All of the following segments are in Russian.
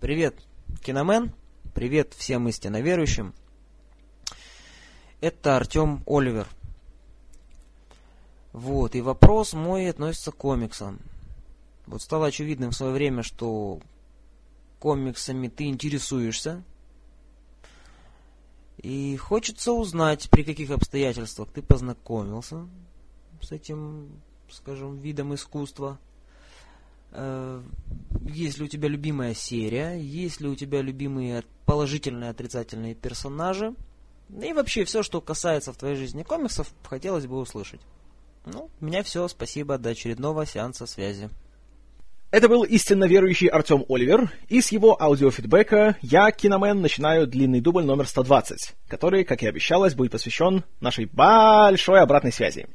Привет, Киномен. Привет всем истинно верующим. Это Артем Оливер. Вот, и вопрос мой относится к комиксам. Вот стало очевидным в свое время, что комиксами ты интересуешься. И хочется узнать, при каких обстоятельствах ты познакомился с этим, скажем, видом искусства. Э, есть ли у тебя любимая серия, есть ли у тебя любимые положительные, отрицательные персонажи. И вообще все, что касается в твоей жизни комиксов, хотелось бы услышать. Ну, у меня все, спасибо, до очередного сеанса связи. Это был истинно верующий Артем Оливер, и с его аудиофидбэка я, Киномен, начинаю длинный дубль номер 120, который, как и обещалось, будет посвящен нашей большой обратной связи.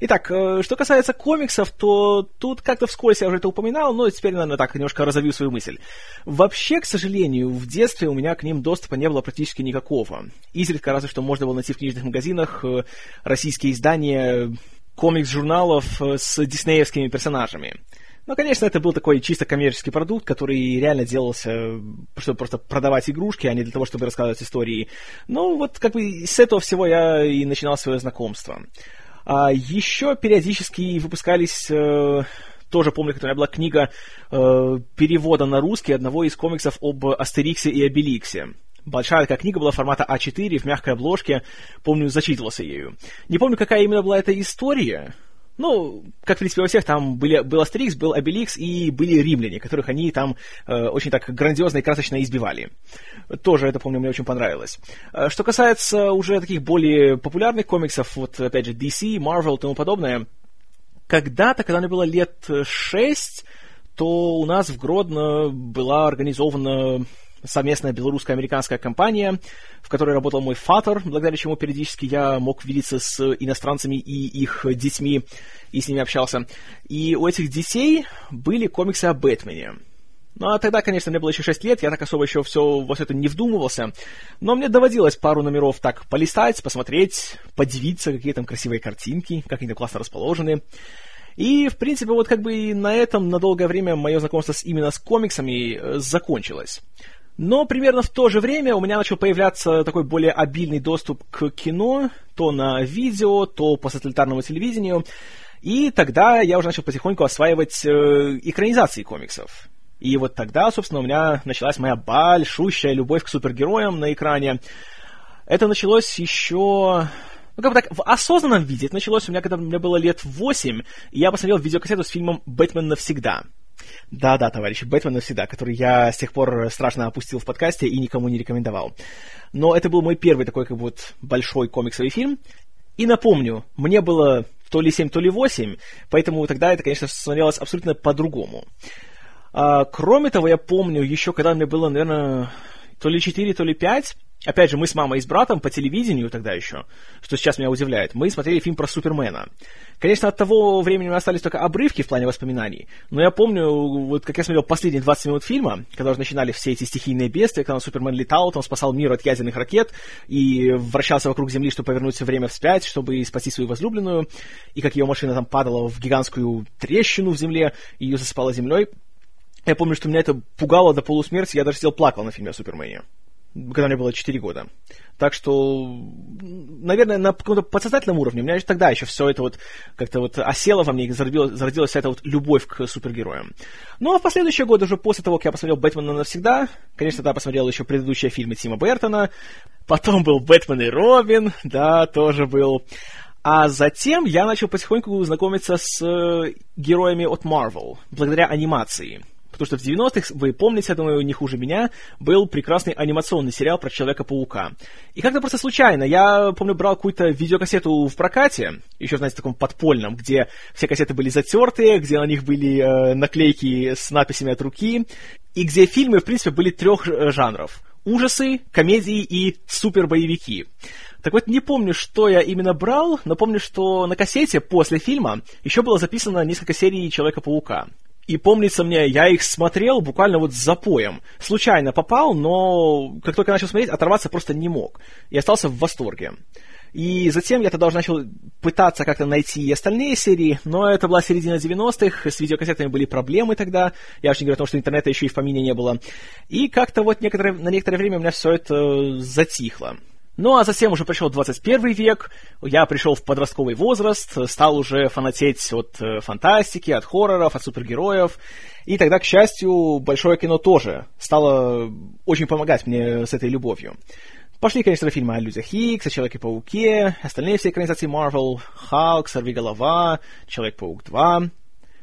Итак, э, что касается комиксов, то тут как-то вскользь я уже это упоминал, но теперь, наверное, так немножко разовью свою мысль. Вообще, к сожалению, в детстве у меня к ним доступа не было практически никакого. Изредка разве что можно было найти в книжных магазинах э, российские издания комикс-журналов э, с диснеевскими персонажами. Ну, конечно, это был такой чисто коммерческий продукт, который реально делался, чтобы просто продавать игрушки, а не для того, чтобы рассказывать истории. Ну, вот как бы с этого всего я и начинал свое знакомство. А еще периодически выпускались... Э, тоже помню, меня была книга э, перевода на русский одного из комиксов об Астериксе и Обеликсе. Большая такая книга была формата А4 в мягкой обложке. Помню, зачитывался ею. Не помню, какая именно была эта история. Ну, как, в принципе, во всех, там были, был Астерикс, был Обеликс и были римляне, которых они там э, очень так грандиозно и красочно избивали. Тоже это, помню, мне очень понравилось. Э, что касается уже таких более популярных комиксов, вот, опять же, DC, Marvel и тому подобное, когда-то, когда мне было лет шесть, то у нас в Гродно была организована совместная белорусско-американская компания, в которой работал мой фатер, благодаря чему периодически я мог видеться с иностранцами и их детьми, и с ними общался. И у этих детей были комиксы о Бэтмене. Ну, а тогда, конечно, мне было еще 6 лет, я так особо еще все во все это не вдумывался. Но мне доводилось пару номеров так полистать, посмотреть, подивиться, какие там красивые картинки, как они там классно расположены. И, в принципе, вот как бы на этом на долгое время мое знакомство с, именно с комиксами э, закончилось. Но примерно в то же время у меня начал появляться такой более обильный доступ к кино, то на видео, то по сателлитарному телевидению. И тогда я уже начал потихоньку осваивать э, экранизации комиксов. И вот тогда, собственно, у меня началась моя большущая любовь к супергероям на экране. Это началось еще ну, как бы так, в осознанном виде. Это началось у меня, когда мне было лет 8, и я посмотрел видеокассету с фильмом «Бэтмен навсегда». Да-да, товарищи, Бэтмен навсегда, который я с тех пор страшно опустил в подкасте и никому не рекомендовал. Но это был мой первый такой как бы вот большой комиксовый фильм. И напомню, мне было то ли 7, то ли 8, поэтому тогда это, конечно, смотрелось абсолютно по-другому. А, кроме того, я помню, еще когда мне было, наверное, то ли 4, то ли 5, Опять же, мы с мамой и с братом по телевидению тогда еще, что сейчас меня удивляет, мы смотрели фильм про Супермена. Конечно, от того времени у меня остались только обрывки в плане воспоминаний, но я помню, вот как я смотрел последние 20 минут фильма, когда уже начинали все эти стихийные бедствия, когда Супермен летал, там спасал мир от ядерных ракет и вращался вокруг Земли, чтобы повернуть время вспять, чтобы спасти свою возлюбленную, и как ее машина там падала в гигантскую трещину в земле, и ее засыпала землей. Я помню, что меня это пугало до полусмерти, я даже сидел плакал на фильме о Супермене когда мне было 4 года. Так что, наверное, на каком-то подсознательном уровне у меня тогда еще все это вот как-то вот осело во мне и зародилась, зародилась вся эта вот любовь к супергероям. Ну, а в последующие годы, уже после того, как я посмотрел «Бэтмена навсегда», конечно, тогда посмотрел еще предыдущие фильмы Тима Бертона, потом был «Бэтмен и Робин», да, тоже был. А затем я начал потихоньку знакомиться с э, героями от Marvel, благодаря анимации – Потому что в 90-х, вы помните, я думаю, не хуже меня, был прекрасный анимационный сериал про Человека-паука. И как-то просто случайно, я, помню, брал какую-то видеокассету в прокате, еще, знаете, таком подпольном, где все кассеты были затертые, где на них были э, наклейки с надписями от руки, и где фильмы, в принципе, были трех э, жанров. Ужасы, комедии и супербоевики. Так вот, не помню, что я именно брал, но помню, что на кассете после фильма еще было записано несколько серий Человека-паука. И помнится мне, я их смотрел буквально вот с запоем. Случайно попал, но как только начал смотреть, оторваться просто не мог. И остался в восторге. И затем я тогда уже начал пытаться как-то найти и остальные серии, но это была середина 90-х, с видеокассетами были проблемы тогда, я уж не говорю о том, что интернета еще и в помине не было. И как-то вот некоторое, на некоторое время у меня все это затихло. Ну, а затем уже пришел 21 век, я пришел в подростковый возраст, стал уже фанатеть от э, фантастики, от хорроров, от супергероев, и тогда, к счастью, большое кино тоже стало очень помогать мне с этой любовью. Пошли, конечно, фильмы о Людях о Человеке-пауке, остальные все экранизации Marvel, Халк, Сорвиголова, Человек-паук 2,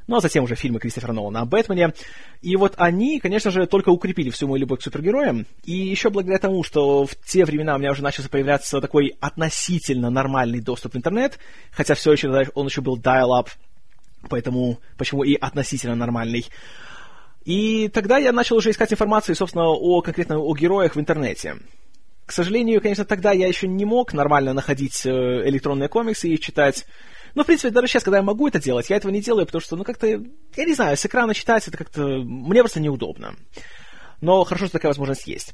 ну а затем уже фильмы Кристофера Нолана о Бэтмене. И вот они, конечно же, только укрепили всю мою любовь к супергероям. И еще благодаря тому, что в те времена у меня уже начался появляться такой относительно нормальный доступ в интернет, хотя все еще он еще был dial-up, поэтому почему и относительно нормальный. И тогда я начал уже искать информацию, собственно, о конкретно о героях в интернете. К сожалению, конечно, тогда я еще не мог нормально находить э, электронные комиксы и читать. Ну, в принципе, даже сейчас, когда я могу это делать, я этого не делаю, потому что, ну, как-то, я не знаю, с экрана читать это как-то... Мне просто неудобно. Но хорошо, что такая возможность есть.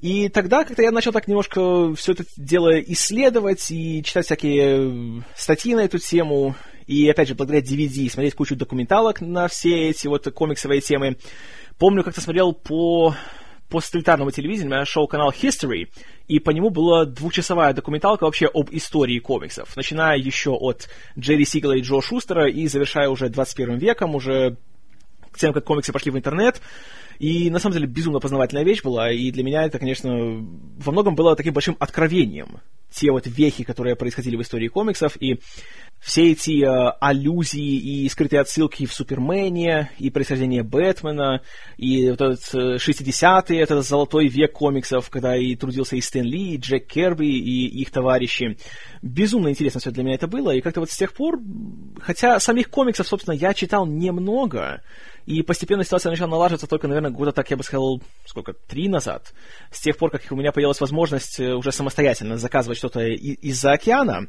И тогда как-то я начал так немножко все это дело исследовать и читать всякие статьи на эту тему. И, опять же, благодаря DVD смотреть кучу документалок на все эти вот комиксовые темы. Помню, как-то смотрел по посттоталитарного телевидения шел канал History, и по нему была двухчасовая документалка вообще об истории комиксов, начиная еще от Джерри Сигала и Джо Шустера и завершая уже 21 веком, уже тем, как комиксы пошли в интернет. И на самом деле безумно познавательная вещь была, и для меня это, конечно, во многом было таким большим откровением. Те вот вехи, которые происходили в истории комиксов, и все эти э, аллюзии и скрытые отсылки в Супермене, и происхождение Бэтмена, и вот этот 60-е, этот золотой век комиксов, когда и трудился и Стэн Ли, и Джек Керби, и их товарищи. Безумно интересно все для меня это было, и как-то вот с тех пор, хотя самих комиксов, собственно, я читал немного, и постепенно ситуация начала налаживаться только, наверное, года так, я бы сказал, сколько, три назад. С тех пор, как у меня появилась возможность э, уже самостоятельно заказывать что-то из-за океана.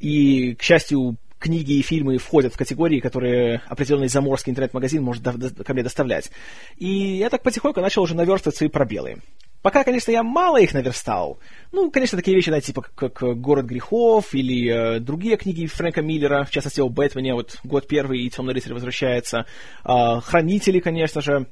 И, к счастью, книги и фильмы входят в категории, которые определенный заморский интернет-магазин может до, до, ко мне доставлять. И я так потихоньку начал уже наверстывать свои пробелы. Пока, конечно, я мало их наверстал. Ну, конечно, такие вещи, знаете, типа как, «Город грехов» или э, другие книги Фрэнка Миллера, в частности, о Бэтмене, вот «Год первый» и «Темный рыцарь возвращается», э, «Хранители», конечно же,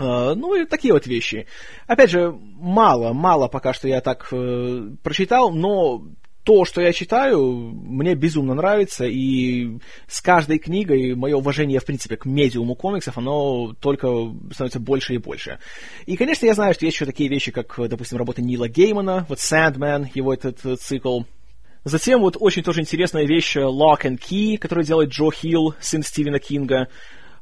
ну, и такие вот вещи. Опять же, мало, мало пока что я так э, прочитал, но то, что я читаю, мне безумно нравится, и с каждой книгой мое уважение, в принципе, к медиуму комиксов, оно только становится больше и больше. И, конечно, я знаю, что есть еще такие вещи, как, допустим, работа Нила Геймана, вот Sandman, его этот э, цикл, Затем вот очень тоже интересная вещь Lock and Key, которую делает Джо Хилл, сын Стивена Кинга.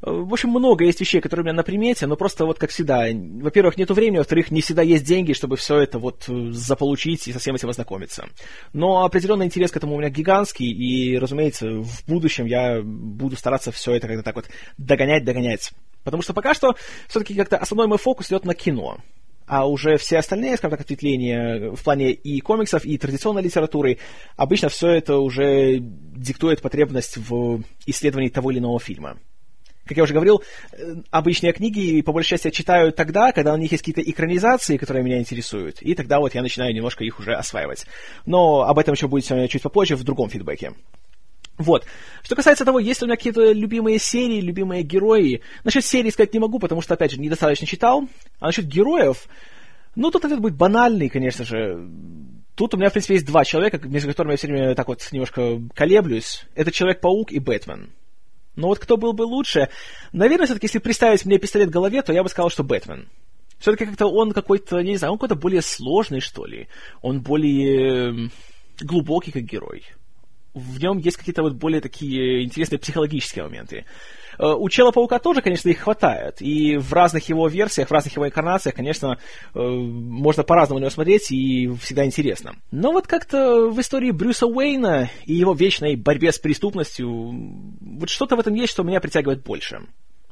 В общем, много есть вещей, которые у меня на примете, но просто вот как всегда, во-первых, нету времени, во-вторых, не всегда есть деньги, чтобы все это вот э, заполучить и со всем этим ознакомиться. Но определенный интерес к этому у меня гигантский, и, разумеется, в будущем я буду стараться все это как-то так вот догонять, догонять. Потому что пока что все-таки как-то основной мой фокус идет на кино а уже все остальные, скажем так, ответвления в плане и комиксов, и традиционной литературы, обычно все это уже диктует потребность в исследовании того или иного фильма как я уже говорил, э, обычные книги, по большей части, я читаю тогда, когда у них есть какие-то экранизации, которые меня интересуют, и тогда вот я начинаю немножко их уже осваивать. Но об этом еще будет сегодня чуть попозже в другом фидбэке. Вот. Что касается того, есть ли у меня какие-то любимые серии, любимые герои, насчет серии сказать не могу, потому что, опять же, недостаточно читал. А насчет героев, ну, тут ответ будет банальный, конечно же. Тут у меня, в принципе, есть два человека, между которыми я все время так вот немножко колеблюсь. Это Человек-паук и Бэтмен. Но вот кто был бы лучше? Наверное, все-таки, если представить мне пистолет в голове, то я бы сказал, что Бэтмен. Все-таки как-то он какой-то, не знаю, он какой-то более сложный, что ли. Он более глубокий как герой. В нем есть какие-то вот более такие интересные психологические моменты. Э, у Чела-паука тоже, конечно, их хватает. И в разных его версиях, в разных его инкарнациях, конечно, э, можно по-разному на него смотреть, и всегда интересно. Но вот как-то в истории Брюса Уэйна и его вечной борьбе с преступностью, вот что-то в этом есть, что меня притягивает больше.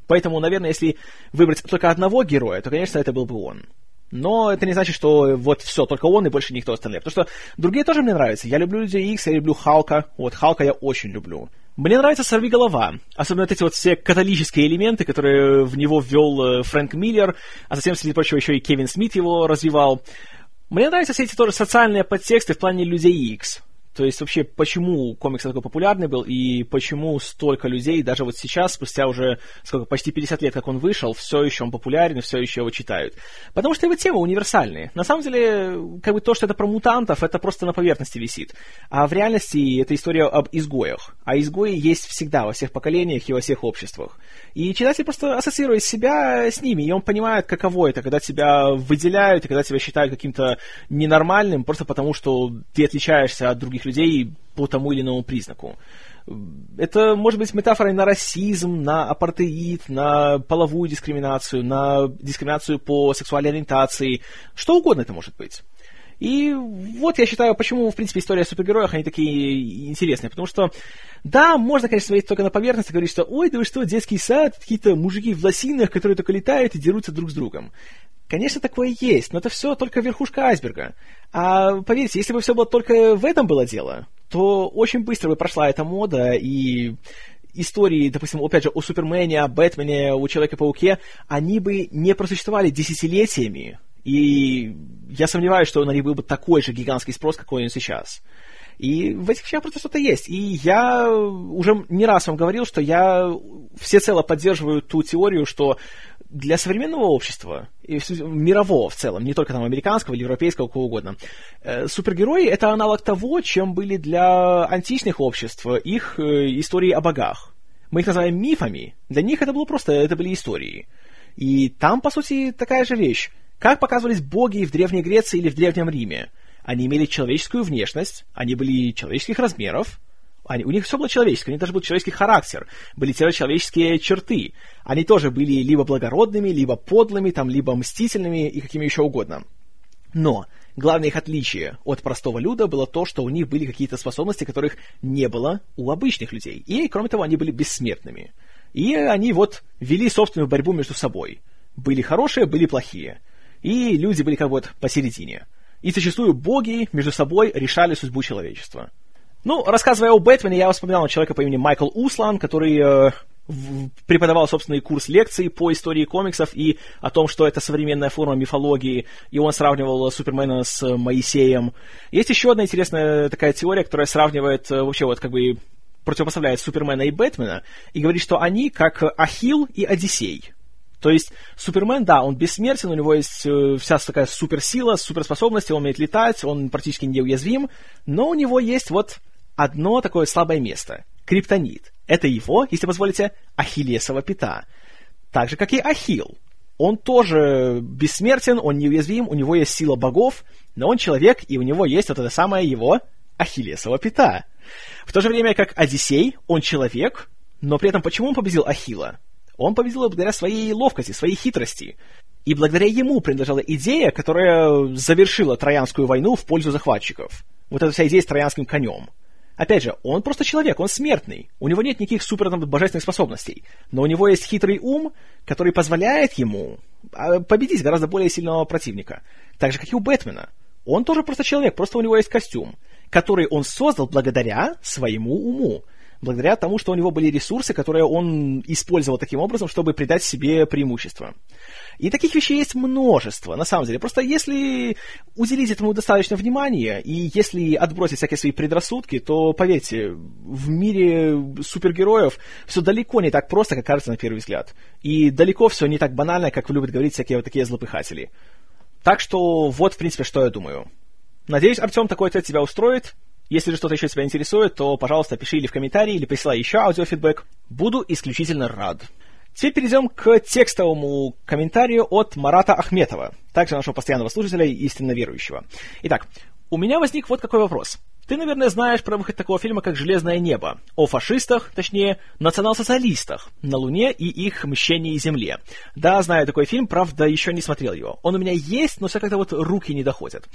Поэтому, наверное, если выбрать только одного героя, то, конечно, это был бы он. Но это не значит, что вот все, только он и больше никто остальные. Потому что другие тоже мне нравятся. Я люблю Людей Икс, я люблю Халка. Вот, Халка я очень люблю. Мне нравится «Сорви голова», особенно вот эти вот все католические элементы, которые в него ввел э, Фрэнк Миллер, а затем, среди прочего, еще и Кевин Смит его развивал. Мне нравятся все эти тоже социальные подтексты в плане Людей Икс. То есть вообще, почему комикс такой популярный был, и почему столько людей, даже вот сейчас, спустя уже сколько, почти 50 лет, как он вышел, все еще он популярен, все еще его читают. Потому что его темы универсальные. На самом деле, как бы то, что это про мутантов, это просто на поверхности висит. А в реальности это история об изгоях. А изгои есть всегда, во всех поколениях и во всех обществах. И читатель просто ассоциирует себя с ними, и он понимает, каково это, когда тебя выделяют, и когда тебя считают каким-то ненормальным, просто потому что ты отличаешься от других людей по тому или иному признаку. Это может быть метафорой на расизм, на апартеид, на половую дискриминацию, на дискриминацию по сексуальной ориентации. Что угодно это может быть. И вот я считаю, почему, в принципе, история о супергероях, они такие интересные. Потому что, да, можно, конечно, смотреть только на поверхность и говорить, что, ой, да вы что, детский сад, какие-то мужики в лосинах, которые только летают и дерутся друг с другом. Конечно, такое есть, но это все только верхушка айсберга. А поверьте, если бы все было только в этом было дело, то очень быстро бы прошла эта мода, и истории, допустим, опять же, о Супермене, о Бэтмене, о Человеке-пауке, они бы не просуществовали десятилетиями. И я сомневаюсь, что на них был бы такой же гигантский спрос, какой он сейчас. И в этих вещах просто что-то есть. И я уже не раз вам говорил, что я всецело поддерживаю ту теорию, что для современного общества, и мирового в целом, не только там американского или европейского, кого угодно, э, супергерои — это аналог того, чем были для античных обществ их э, истории о богах. Мы их называем мифами. Для них это было просто, это были истории. И там, по сути, такая же вещь. Как показывались боги в Древней Греции или в Древнем Риме? Они имели человеческую внешность, они были человеческих размеров, они, у них все было человеческое, у них даже был человеческий характер, были человеческие черты. Они тоже были либо благородными, либо подлыми, там, либо мстительными и какими еще угодно. Но главное их отличие от простого люда было то, что у них были какие-то способности, которых не было у обычных людей. И, кроме того, они были бессмертными. И они вот вели собственную борьбу между собой. Были хорошие, были плохие. И люди были как вот посередине. И зачастую боги между собой решали судьбу человечества. Ну, рассказывая о Бэтмене, я вспоминал человека по имени Майкл Услан, который э, преподавал собственный курс лекций по истории комиксов и о том, что это современная форма мифологии, и он сравнивал Супермена с Моисеем. Есть еще одна интересная такая теория, которая сравнивает э, вообще вот как бы противопоставляет Супермена и Бэтмена, и говорит, что они как Ахилл и Одиссей. То есть Супермен, да, он бессмертен, у него есть э, вся такая суперсила, суперспособности, он умеет летать, он практически неуязвим, но у него есть вот одно такое слабое место — криптонит. Это его, если позволите, ахиллесова пята. Так же, как и Ахилл. Он тоже бессмертен, он неуязвим, у него есть сила богов, но он человек, и у него есть вот это самое его ахиллесова пята. В то же время, как Одиссей, он человек, но при этом почему он победил Ахилла? Он победил благодаря своей ловкости, своей хитрости. И благодаря ему принадлежала идея, которая завершила Троянскую войну в пользу захватчиков. Вот эта вся идея с троянским конем. Опять же, он просто человек, он смертный. У него нет никаких супер божественных способностей. Но у него есть хитрый ум, который позволяет ему а, победить гораздо более сильного противника. Так же, как и у Бэтмена. Он тоже просто человек, просто у него есть костюм, который он создал благодаря своему уму благодаря тому, что у него были ресурсы, которые он использовал таким образом, чтобы придать себе преимущество. И таких вещей есть множество, на самом деле. Просто если уделить этому достаточно внимания, и если отбросить всякие свои предрассудки, то, поверьте, в мире супергероев все далеко не так просто, как кажется на первый взгляд. И далеко все не так банально, как любят говорить всякие вот такие злопыхатели. Так что вот, в принципе, что я думаю. Надеюсь, Артем, такой ответ тебя устроит. Если же что-то еще тебя интересует, то, пожалуйста, пиши или в комментарии, или присылай еще аудиофидбэк. Буду исключительно рад. Теперь перейдем к текстовому комментарию от Марата Ахметова, также нашего постоянного слушателя и истинно верующего. Итак, у меня возник вот какой вопрос. Ты, наверное, знаешь про выход такого фильма, как «Железное небо», о фашистах, точнее, национал-социалистах на Луне и их мщении Земле. Да, знаю такой фильм, правда, еще не смотрел его. Он у меня есть, но все как-то вот руки не доходят.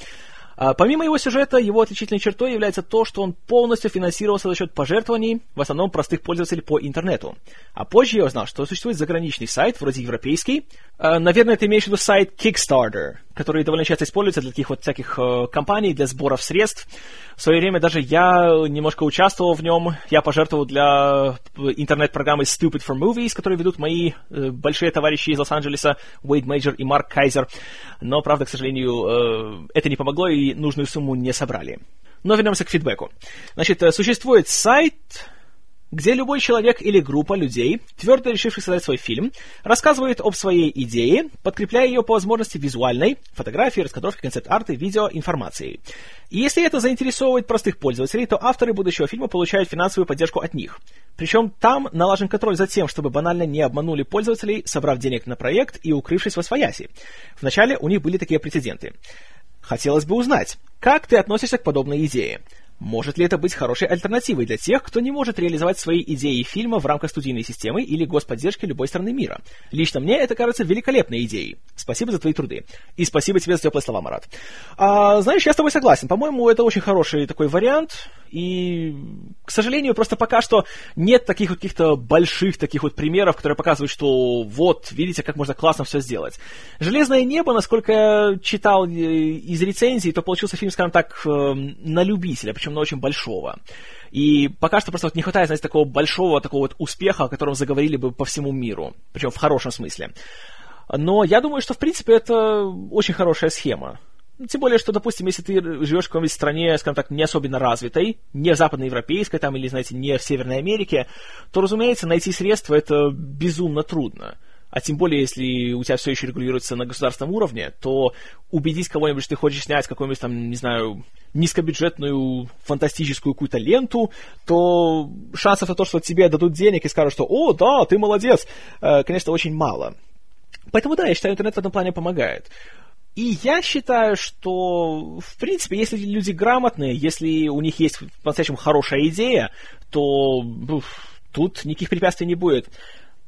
А, помимо его сюжета, его отличительной чертой является то, что он полностью финансировался за счет пожертвований, в основном простых пользователей по интернету. А позже я узнал, что существует заграничный сайт, вроде европейский. А, наверное, ты имеешь в виду сайт Kickstarter, который довольно часто используется для таких вот всяких э, компаний, для сборов средств. В свое время даже я немножко участвовал в нем. Я пожертвовал для э, интернет-программы Stupid for Movies, которые ведут мои э, большие товарищи из Лос-Анджелеса, Уэйд Мейджор и Марк Кайзер. Но, правда, к сожалению, это не помогло, и нужную сумму не собрали. Но вернемся к фидбэку. Значит, э, существует сайт, где любой человек или группа людей, твердо решивших создать свой фильм, рассказывает об своей идее, подкрепляя ее по возможности визуальной, фотографии, раскадровки, концепт-арты, видео, информацией. И если это заинтересовывает простых пользователей, то авторы будущего фильма получают финансовую поддержку от них. Причем там налажен контроль за тем, чтобы банально не обманули пользователей, собрав денег на проект и укрывшись во свояси. Вначале у них были такие прецеденты. Хотелось бы узнать, как ты относишься к подобной идее? Может ли это быть хорошей альтернативой для тех, кто не может реализовать свои идеи фильма в рамках студийной системы или господдержки любой страны мира? Лично мне это кажется великолепной идеей. Спасибо за твои труды. И спасибо тебе за теплые слова, Марат. А, знаешь, я с тобой согласен. По-моему, это очень хороший такой вариант. И, к сожалению, просто пока что нет таких вот каких-то больших таких вот примеров, которые показывают, что вот, видите, как можно классно все сделать. «Железное небо», насколько я читал э, из рецензий, то получился фильм, скажем так, э, на любителя, причем на очень большого. И пока что просто вот не хватает, знаете, такого большого такого вот успеха, о котором заговорили бы по всему миру. Причем в хорошем смысле. Но я думаю, что, в принципе, это очень хорошая схема. Тем более, что, допустим, если ты живешь в какой-нибудь стране, скажем так, не особенно развитой, не западноевропейской там, или, знаете, не в Северной Америке, то, разумеется, найти средства это безумно трудно. А тем более, если у тебя все еще регулируется на государственном уровне, то убедить кого-нибудь, что ты хочешь снять какую-нибудь там, не знаю, низкобюджетную фантастическую какую-то ленту, то шансов на то, что тебе дадут денег и скажут, что «О, да, ты молодец», э, конечно, очень мало. Поэтому да, я считаю, интернет в этом плане помогает. И я считаю, что, в принципе, если люди грамотные, если у них есть по-настоящему хорошая идея, то уф, тут никаких препятствий не будет.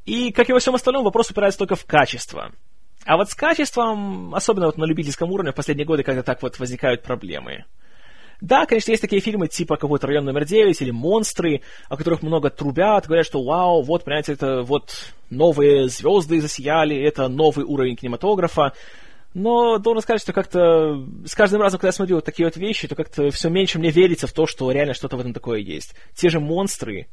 И, как и во всем остальном, вопрос упирается только в качество. А вот с качеством, особенно вот на любительском уровне, в последние годы как-то так вот возникают проблемы. Да, конечно, есть такие фильмы типа какой-то «Район номер 9» или «Монстры», о которых много трубят, говорят, что вау, вот, понимаете, это вот новые звезды засияли, это новый уровень кинематографа. Но должен сказать, что как-то с каждым разом, когда я смотрю вот такие вот вещи, то как-то все меньше мне верится в то, что реально что-то в этом такое есть. Те же монстры,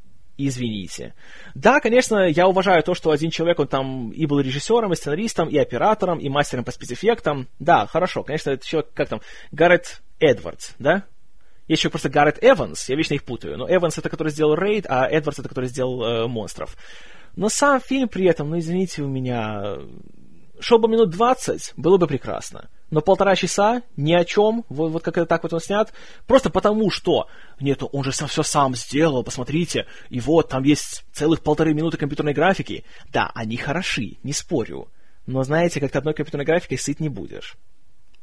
извините. Да, конечно, я уважаю то, что один человек, он там и был режиссером, и сценаристом, и оператором, и мастером по спецэффектам. Да, хорошо, конечно, это человек, как там, Гаррет Эдвардс, да? Есть еще просто Гаррет Эванс, я вечно их путаю. Но Эванс это который сделал Рейд, а Эдвардс это который сделал э, Монстров. Но сам фильм при этом, ну извините у меня, шел бы минут 20, было бы прекрасно. Но полтора часа ни о чем, вот, вот как это так вот он снят, просто потому что, нет, он же сам, все сам сделал, посмотрите, и вот там есть целых полторы минуты компьютерной графики. Да, они хороши, не спорю. Но знаете, как-то одной компьютерной графикой сыт не будешь.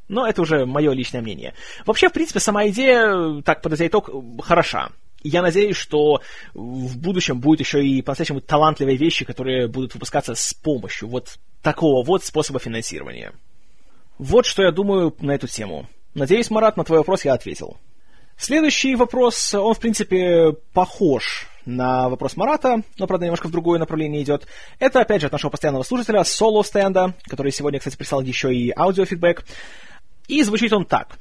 Но это уже мое личное мнение. Вообще, в принципе, сама идея, так подводя итог, хороша. Я надеюсь, что в будущем будет еще и по-настоящему талантливые вещи, которые будут выпускаться с помощью вот такого вот способа финансирования. Вот что я думаю на эту тему. Надеюсь, Марат, на твой вопрос я ответил. Следующий вопрос, он, в принципе, похож на вопрос Марата, но, правда, немножко в другое направление идет. Это, опять же, от нашего постоянного слушателя, Соло Стенда, который сегодня, кстати, прислал еще и аудиофидбэк. И звучит он так.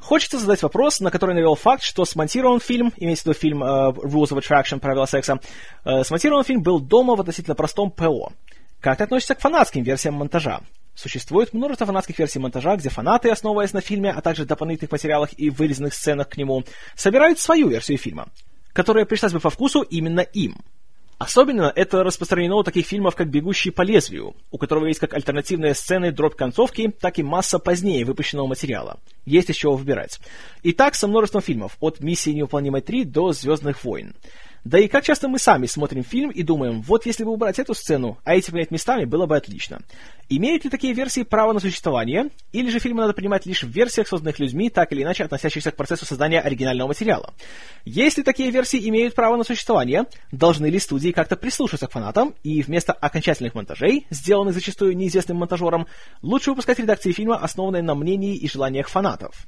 Хочется задать вопрос, на который навел факт, что смонтирован фильм, имеется в виду фильм uh, Rules of Attraction, правила секса, uh, смонтирован фильм был дома в относительно простом ПО. Как ты относишься к фанатским версиям монтажа? Существует множество фанатских версий монтажа, где фанаты, основываясь на фильме, а также дополнительных материалах и вырезанных сценах к нему, собирают свою версию фильма, которая пришлась бы по вкусу именно им. Особенно это распространено у таких фильмов, как «Бегущий по лезвию», у которого есть как альтернативные сцены дробь концовки, так и масса позднее выпущенного материала. Есть из чего выбирать. И так со множеством фильмов, от «Миссии невыполнимой 3» до «Звездных войн». Да и как часто мы сами смотрим фильм и думаем, вот если бы убрать эту сцену, а эти поменять местами, было бы отлично. Имеют ли такие версии право на существование, или же фильмы надо принимать лишь в версиях, созданных людьми, так или иначе относящихся к процессу создания оригинального материала? Если такие версии имеют право на существование, должны ли студии как-то прислушаться к фанатам и вместо окончательных монтажей, сделанных зачастую неизвестным монтажером, лучше выпускать редакции фильма, основанные на мнении и желаниях фанатов?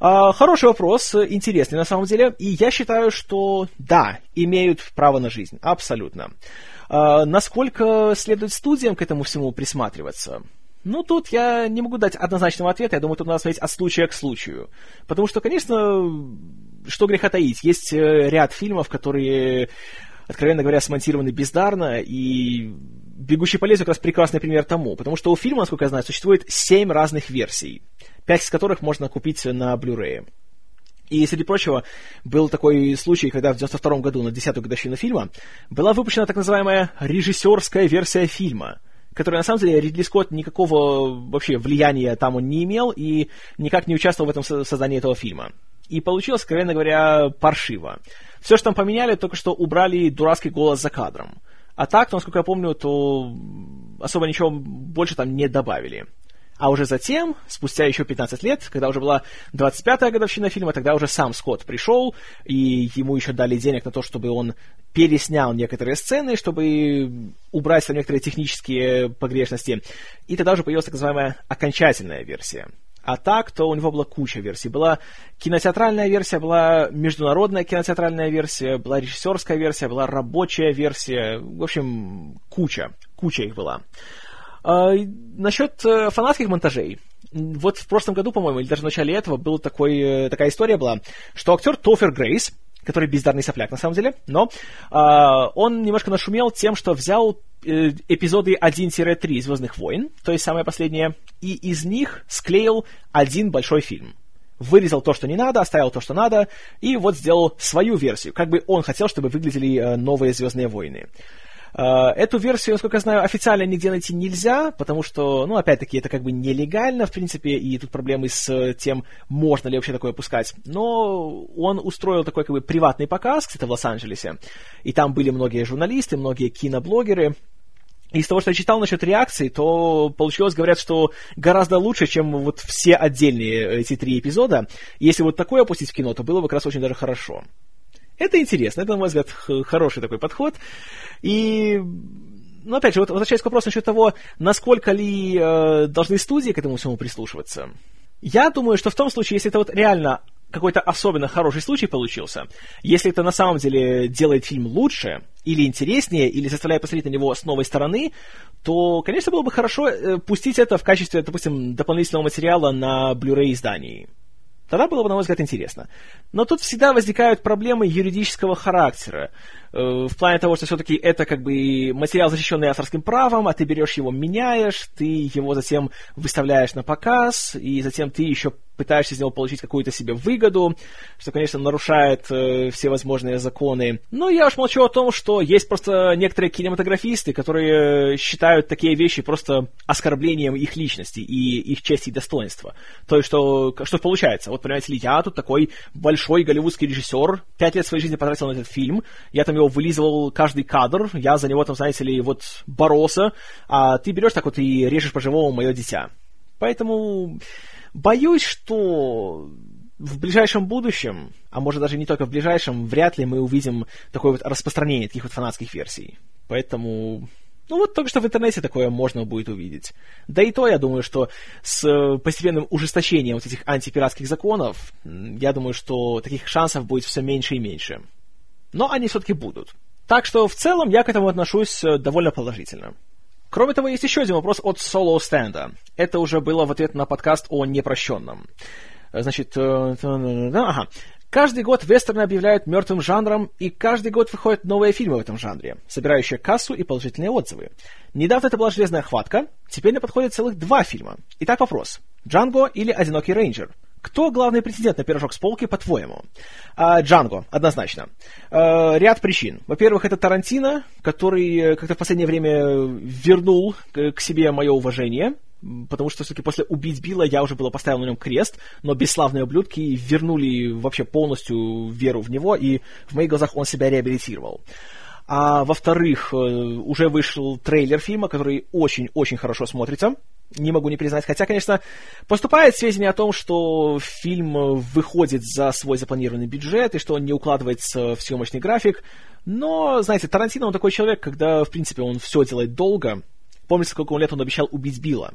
А, хороший вопрос, интересный на самом деле. И я считаю, что да, имеют право на жизнь. Абсолютно. А, насколько следует студиям к этому всему присматриваться? Ну, тут я не могу дать однозначного ответа. Я думаю, тут надо смотреть от случая к случаю. Потому что, конечно, что греха таить, есть э, ряд фильмов, которые, откровенно говоря, смонтированы бездарно, и «Бегущий по лезвию» как раз прекрасный пример тому. Потому что у фильма, насколько я знаю, существует семь разных версий пять из которых можно купить на Blu-ray. И, среди прочего, был такой случай, когда в 92 году, на 10-ю годовщину фильма, была выпущена так называемая режиссерская версия фильма, которая, на самом деле, Ридли Скотт никакого вообще влияния там он не имел и никак не участвовал в этом создании этого фильма. И получилось, откровенно говоря, паршиво. Все, что там поменяли, только что убрали дурацкий голос за кадром. А так, насколько я помню, то особо ничего больше там не добавили. А уже затем, спустя еще 15 лет, когда уже была 25-я годовщина фильма, тогда уже сам Скотт пришел, и ему еще дали денег на то, чтобы он переснял некоторые сцены, чтобы убрать там некоторые технические погрешности. И тогда уже появилась так называемая окончательная версия. А так, то у него была куча версий. Была кинотеатральная версия, была международная кинотеатральная версия, была режиссерская версия, была рабочая версия. В общем, куча. Куча их была. А, насчет э, фанатских монтажей. Вот в прошлом году, по-моему, или даже в начале этого, была э, такая история была, что актер Тофер Грейс, который бездарный сопляк на самом деле, но а, он немножко нашумел тем, что взял э, эпизоды 1-3 Звездных войн, то есть самое последнее, и из них склеил один большой фильм. Вырезал то, что не надо, оставил то, что надо, и вот сделал свою версию. Как бы он хотел, чтобы выглядели э, новые Звездные войны. Э, эту версию, насколько я знаю, официально нигде найти нельзя, потому что, ну, опять-таки, это как бы нелегально, в принципе, и тут проблемы с тем, можно ли вообще такое пускать. Но он устроил такой как бы приватный показ, кстати, в Лос-Анджелесе, и там были многие журналисты, многие киноблогеры, из того, что я читал насчет реакций, то получилось, говорят, что гораздо лучше, чем вот все отдельные эти три эпизода. Если вот такое опустить в кино, то было бы как раз очень даже хорошо. Это интересно, это, на мой взгляд, хороший такой подход. И, ну, опять же, вот возвращаясь к вопросу насчет того, насколько ли э, должны студии к этому всему прислушиваться. Я думаю, что в том случае, если это вот реально какой-то особенно хороший случай получился, если это на самом деле делает фильм лучше, или интереснее, или заставляет посмотреть на него с новой стороны, то, конечно, было бы хорошо э, пустить это в качестве, допустим, дополнительного материала на Blu-ray издании. Тогда было бы, на мой взгляд, интересно. Но тут всегда возникают проблемы юридического характера. Э, в плане того, что все-таки это как бы материал, защищенный авторским правом, а ты берешь его, меняешь, ты его затем выставляешь на показ, и затем ты еще пытаешься из него получить какую-то себе выгоду, что, конечно, нарушает э, все возможные законы. Но я уж молчу о том, что есть просто некоторые кинематографисты, которые считают такие вещи просто оскорблением их личности и их чести и достоинства. То есть, что, что получается? Вот, понимаете я тут такой большой голливудский режиссер, пять лет своей жизни потратил на этот фильм, я там его вылизывал каждый кадр, я за него там, знаете ли, вот боролся, а ты берешь так вот и режешь по-живому мое дитя. Поэтому Боюсь, что в ближайшем будущем, а может даже не только в ближайшем, вряд ли мы увидим такое вот распространение таких вот фанатских версий. Поэтому ну вот только что в интернете такое можно будет увидеть. Да и то, я думаю, что с постепенным ужесточением вот этих антипиратских законов, я думаю, что таких шансов будет все меньше и меньше. Но они все-таки будут. Так что в целом я к этому отношусь э, довольно положительно. Кроме того, есть еще один вопрос от Соло Стенда. Это уже было в ответ на подкаст о непрощенном. Значит, э, ага. Каждый год вестерны объявляют мертвым жанром, и каждый год выходят новые фильмы в этом жанре, собирающие кассу и положительные отзывы. Недавно это была «Железная хватка», теперь на подходит целых два фильма. Итак, вопрос. «Джанго» или «Одинокий рейнджер»? Кто главный претендент на пирожок с полки, по-твоему? А, Джанго, однозначно. А, ряд причин. Во-первых, это Тарантино, который э, как-то в последнее время вернул к себе мое уважение, потому что все-таки после «Убить Билла» я уже было поставил на нем крест, но «Бесславные ублюдки» вернули вообще полностью веру в него, и в моих глазах он себя реабилитировал. А во-вторых, э, уже вышел трейлер фильма, который очень-очень хорошо смотрится не могу не признать. Хотя, конечно, поступает сведения о том, что фильм выходит за свой запланированный бюджет и что он не укладывается в съемочный график. Но, знаете, Тарантино, он такой человек, когда, в принципе, он все делает долго. Помните, сколько он лет он обещал убить Билла.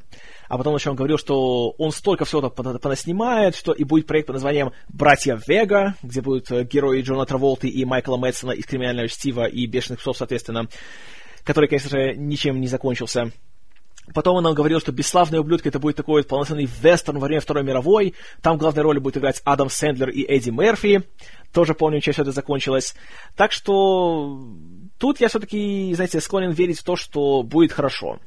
А потом еще он говорил, что он столько всего понаснимает, что и будет проект под названием «Братья Вега», где будут герои Джона Траволты и Майкла Мэтсона из «Криминального чтива» и «Бешеных псов», соответственно, который, конечно же, ничем не закончился. Потом он нам говорил, что «Бесславные ублюдки» это будет такой полноценный вестерн во время Второй мировой. Там главные роли будут играть Адам Сэндлер и Эдди Мерфи. Тоже помню, чем все это закончилось. Так что тут я все-таки, знаете, склонен верить в то, что будет хорошо.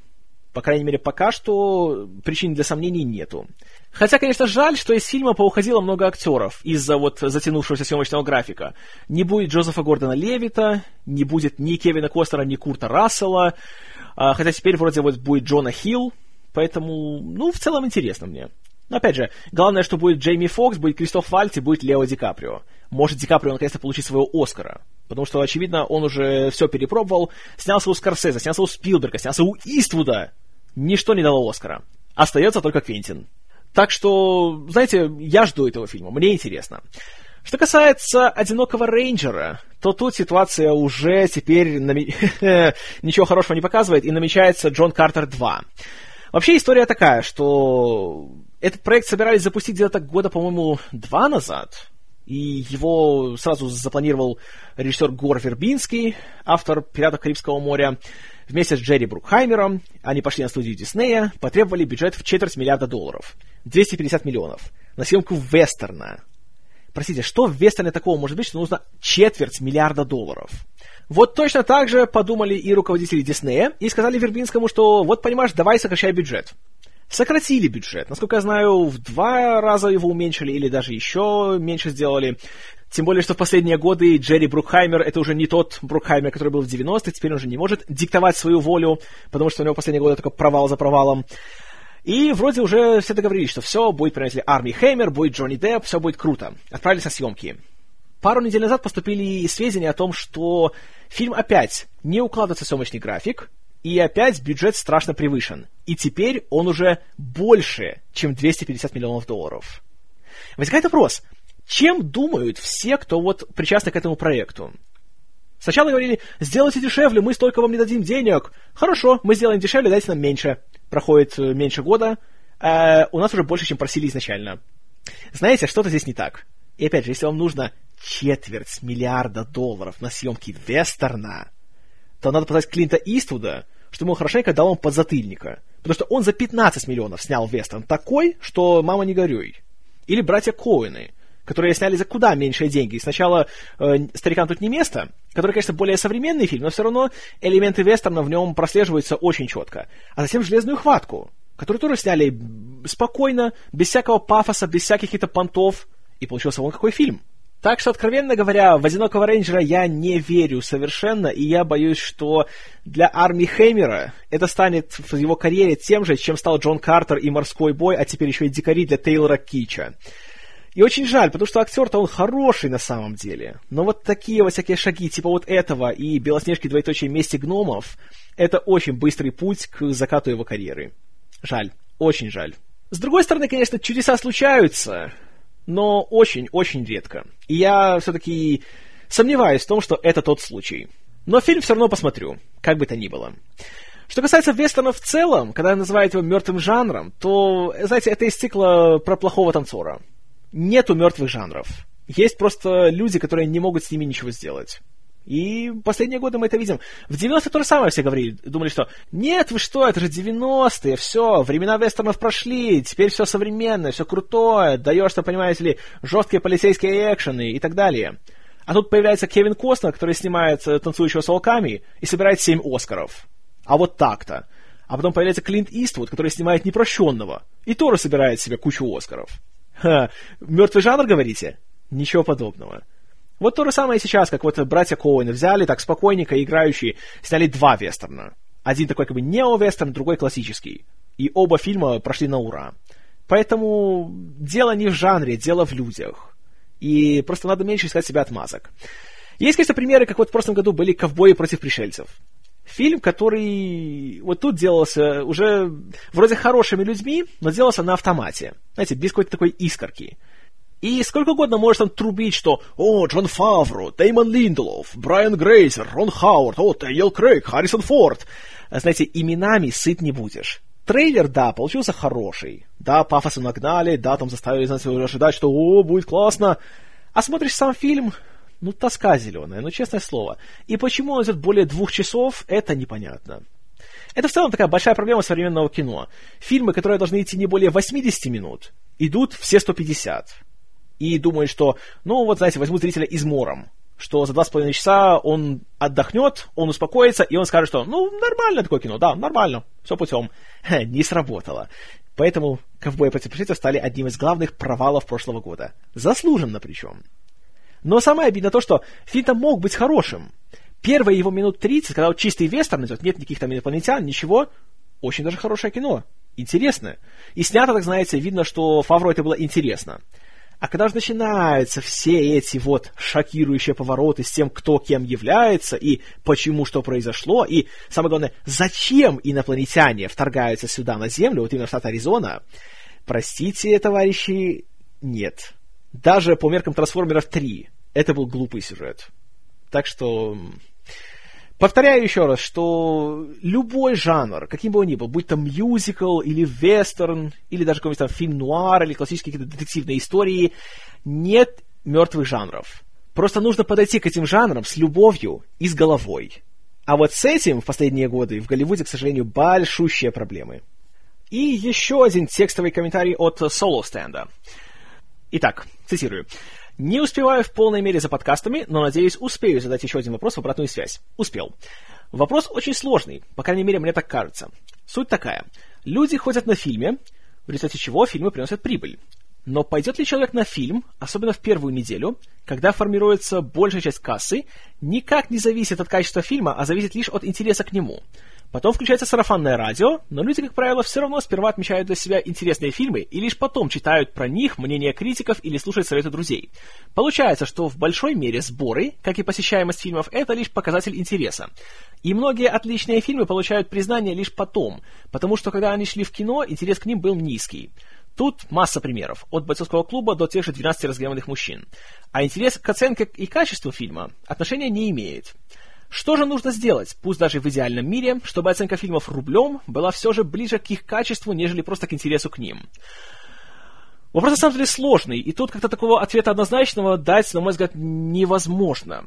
По крайней мере, пока что причин для сомнений нету. Хотя, конечно, жаль, что из фильма поуходило много актеров из-за вот затянувшегося съемочного графика. Не будет Джозефа Гордона Левита, не будет ни Кевина Костера, ни Курта Рассела, а, хотя теперь вроде вот будет Джона Хилл, поэтому, ну, в целом интересно мне. Но опять же, главное, что будет Джейми Фокс, будет Кристоф Вальц и будет Лео Ди Каприо. Может Ди Каприо наконец-то получить своего Оскара. Потому что, очевидно, он уже все перепробовал. Снялся у Скорсезе, снялся у Спилберга, снялся у Иствуда. Ничто не дало Оскара. Остается только Квентин. Так что, знаете, я жду этого фильма, мне интересно. Что касается «Одинокого рейнджера», то тут ситуация уже теперь нами... ничего хорошего не показывает, и намечается Джон Картер 2. Вообще история такая, что этот проект собирались запустить где-то года, по-моему, два назад, и его сразу запланировал режиссер Гор Вербинский, автор «Пиратов Карибского моря», вместе с Джерри Брукхаймером. Они пошли на студию Диснея, потребовали бюджет в четверть миллиарда долларов. 250 миллионов. На съемку вестерна. Простите, что в вестерне такого может быть, что нужно четверть миллиарда долларов? Вот точно так же подумали и руководители Диснея, и сказали Вербинскому, что вот, понимаешь, давай сокращай бюджет сократили бюджет. Насколько я знаю, в два раза его уменьшили или даже еще меньше сделали. Тем более, что в последние годы Джерри Брукхаймер — это уже не тот Брукхаймер, который был в 90-х, теперь он уже не может диктовать свою волю, потому что у него последние годы только провал за провалом. И вроде уже все договорились, что все, будет, принесли Арми Хеймер, будет Джонни Депп, все будет круто. Отправились на съемки. Пару недель назад поступили сведения о том, что фильм опять не укладывается в съемочный график, и опять бюджет страшно превышен. И теперь он уже больше, чем 250 миллионов долларов. Возникает вопрос, чем думают все, кто вот причастны к этому проекту? Сначала говорили, сделайте дешевле, мы столько вам не дадим денег. Хорошо, мы сделаем дешевле, дайте нам меньше. Проходит э, меньше года, э, у нас уже больше, чем просили изначально. Знаете, что-то здесь не так. И опять же, если вам нужно четверть миллиарда долларов на съемки вестерна, то надо позвать Клинта Иствуда, что ему хорошенько дал он подзатыльника. Потому что он за 15 миллионов снял вестерн такой, что мама не горюй. Или братья Коуэны, которые сняли за куда меньшие деньги. Сначала э, «Старикам тут не место», который, конечно, более современный фильм, но все равно элементы вестерна в нем прослеживаются очень четко. А затем «Железную хватку», которую тоже сняли спокойно, без всякого пафоса, без всяких каких-то понтов. И получился вон какой фильм. Так что, откровенно говоря, в «Одинокого рейнджера» я не верю совершенно, и я боюсь, что для Арми Хеймера это станет в его карьере тем же, чем стал Джон Картер и «Морской бой», а теперь еще и «Дикари» для Тейлора Кича. И очень жаль, потому что актер-то он хороший на самом деле. Но вот такие вот всякие шаги, типа вот этого и «Белоснежки двоеточие мести гномов», это очень быстрый путь к закату его карьеры. Жаль, очень жаль. С другой стороны, конечно, чудеса случаются но очень-очень редко. И я все-таки сомневаюсь в том, что это тот случай. Но фильм все равно посмотрю, как бы то ни было. Что касается вестерна в целом, когда называют его мертвым жанром, то, знаете, это из цикла про плохого танцора. Нету мертвых жанров. Есть просто люди, которые не могут с ними ничего сделать. И последние годы мы это видим. В 90-е то же самое все говорили. Думали, что нет, вы что, это же 90-е, все, времена вестернов прошли, теперь все современное, все крутое, даешь, что, понимаете ли, жесткие полицейские экшены и так далее. А тут появляется Кевин Костнер, который снимает э, «Танцующего с волками» и собирает 7 Оскаров. А вот так-то. А потом появляется Клинт Иствуд, который снимает «Непрощенного» и тоже собирает себе кучу Оскаров. Ха, мертвый жанр, говорите? Ничего подобного. Вот то же самое сейчас, как вот братья Коуэны взяли так спокойненько играющие, сняли два вестерна. Один такой как бы нео-вестерн, другой классический. И оба фильма прошли на ура. Поэтому дело не в жанре, дело в людях. И просто надо меньше искать себя отмазок. Есть, конечно, примеры, как вот в прошлом году были «Ковбои против пришельцев». Фильм, который вот тут делался уже вроде хорошими людьми, но делался на автомате. Знаете, без какой-то такой искорки. И сколько угодно можешь там трубить, что «О, Джон Фавро, Деймон Линделов, Брайан Грейсер, Рон Хауард, о, Тейл Крейг, Харрисон Форд». Знаете, именами сыт не будешь. Трейлер, да, получился хороший. Да, пафосы нагнали, да, там заставили знаете, ожидать, что «О, будет классно». А смотришь сам фильм, ну, тоска зеленая, ну, честное слово. И почему он идет более двух часов, это непонятно. Это в целом такая большая проблема современного кино. Фильмы, которые должны идти не более 80 минут, идут все 150 и думают, что, ну, вот, знаете, возьму зрителя измором, что за два с половиной часа он отдохнет, он успокоится, и он скажет, что ну, нормально такое кино, да, нормально, все путем. Не сработало. Поэтому «Ковбои против пришельцев» стали одним из главных провалов прошлого года. Заслуженно причем. Но самое обидное то, что фильм мог быть хорошим. Первые его минут 30, когда вот чистый вестерн идет, нет никаких там инопланетян, ничего, очень даже хорошее кино. Интересное. И снято, так знаете, видно, что Фавро это было интересно. А когда же начинаются все эти вот шокирующие повороты с тем, кто кем является, и почему что произошло, и, самое главное, зачем инопланетяне вторгаются сюда на Землю, вот именно в штат Аризона, простите, товарищи, нет. Даже по меркам Трансформеров 3 это был глупый сюжет. Так что Повторяю еще раз, что любой жанр, каким бы он ни был, будь то мюзикл или вестерн, или даже какой-нибудь там фильм нуар, или классические какие-то детективные истории, нет мертвых жанров. Просто нужно подойти к этим жанрам с любовью и с головой. А вот с этим в последние годы в Голливуде, к сожалению, большущие проблемы. И еще один текстовый комментарий от Соло Стенда. Итак, цитирую. Не успеваю в полной мере за подкастами, но надеюсь, успею задать еще один вопрос в обратную связь. Успел. Вопрос очень сложный, по крайней мере, мне так кажется. Суть такая. Люди ходят на фильме, в результате чего фильмы приносят прибыль. Но пойдет ли человек на фильм, особенно в первую неделю, когда формируется большая часть кассы, никак не зависит от качества фильма, а зависит лишь от интереса к нему. Потом включается сарафанное радио, но люди, как правило, все равно сперва отмечают для себя интересные фильмы и лишь потом читают про них мнения критиков или слушают советы друзей. Получается, что в большой мере сборы, как и посещаемость фильмов, это лишь показатель интереса. И многие отличные фильмы получают признание лишь потом, потому что когда они шли в кино, интерес к ним был низкий. Тут масса примеров, от бойцовского клуба до тех же 12 разгневанных мужчин. А интерес к оценке и качеству фильма отношения не имеет. Что же нужно сделать, пусть даже в идеальном мире, чтобы оценка фильмов рублем была все же ближе к их качеству, нежели просто к интересу к ним? Вопрос на самом деле сложный, и тут как-то такого ответа однозначного дать, на мой взгляд, невозможно.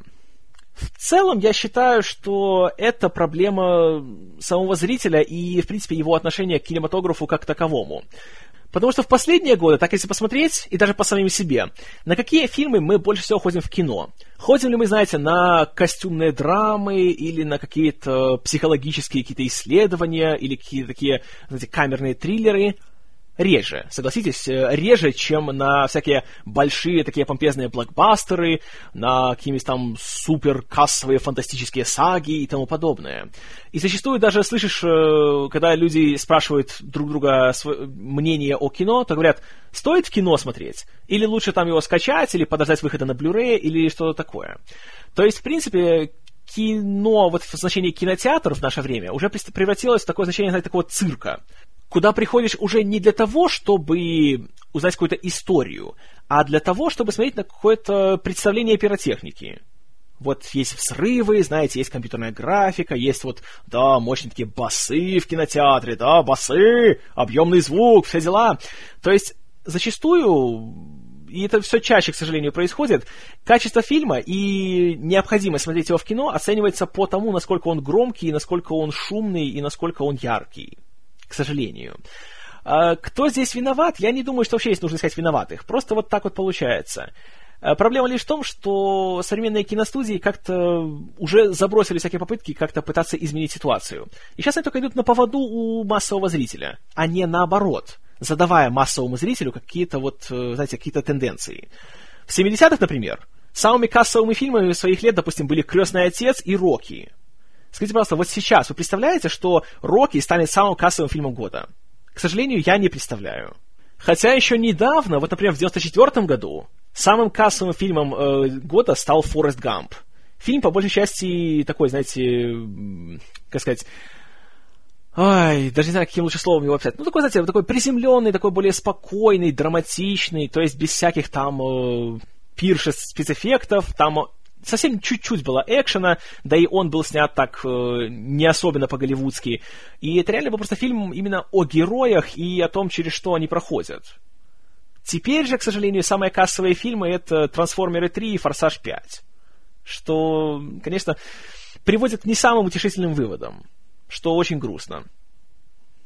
В целом, я считаю, что это проблема самого зрителя и, в принципе, его отношения к кинематографу как таковому. Потому что в последние годы, так если посмотреть, и даже по самим себе, на какие фильмы мы больше всего ходим в кино? Ходим ли мы, знаете, на костюмные драмы, или на какие-то психологические какие-то исследования, или какие-то такие, знаете, камерные триллеры? Реже, согласитесь, э, реже, чем на всякие большие такие помпезные блокбастеры, на какие-нибудь там супер кассовые фантастические саги и тому подобное. И зачастую даже слышишь, э, когда люди спрашивают друг друга мнение о кино, то говорят, стоит кино смотреть? Или лучше там его скачать, или подождать выхода на Blu-ray, или что-то такое. То есть, в принципе, кино, вот в значении кинотеатр в наше время уже превратилось в такое значение, знаете, такого цирка куда приходишь уже не для того, чтобы узнать какую-то историю, а для того, чтобы смотреть на какое-то представление пиротехники. Вот есть взрывы, знаете, есть компьютерная графика, есть вот, да, мощные такие басы в кинотеатре, да, басы, объемный звук, все дела. То есть, зачастую, и это все чаще, к сожалению, происходит, качество фильма и необходимость смотреть его в кино оценивается по тому, насколько он громкий, насколько он шумный и насколько он яркий к сожалению. А кто здесь виноват? Я не думаю, что вообще здесь нужно искать виноватых. Просто вот так вот получается. А проблема лишь в том, что современные киностудии как-то уже забросили всякие попытки как-то пытаться изменить ситуацию. И сейчас они только идут на поводу у массового зрителя, а не наоборот, задавая массовому зрителю какие-то вот, э, знаете, какие-то тенденции. В 70-х, например, самыми кассовыми фильмами своих лет, допустим, были «Крестный отец» и «Рокки». Скажите, пожалуйста, вот сейчас вы представляете, что «Рокки» станет самым кассовым фильмом года? К сожалению, я не представляю. Хотя еще недавно, вот, например, в 94 году, самым кассовым фильмом э, года стал «Форест Гамп». Фильм, по большей части, такой, знаете, как сказать, Ай, даже не знаю, каким лучше словом его описать. Ну, такой, знаете, такой приземленный, такой более спокойный, драматичный, то есть без всяких там э, пиршеств, спецэффектов, там совсем чуть-чуть было экшена, да и он был снят так э, не особенно по-голливудски. И это реально был просто фильм именно о героях и о том, через что они проходят. Теперь же, к сожалению, самые кассовые фильмы это «Трансформеры 3» и «Форсаж 5». Что, конечно, приводит к не самым утешительным выводам, что очень грустно.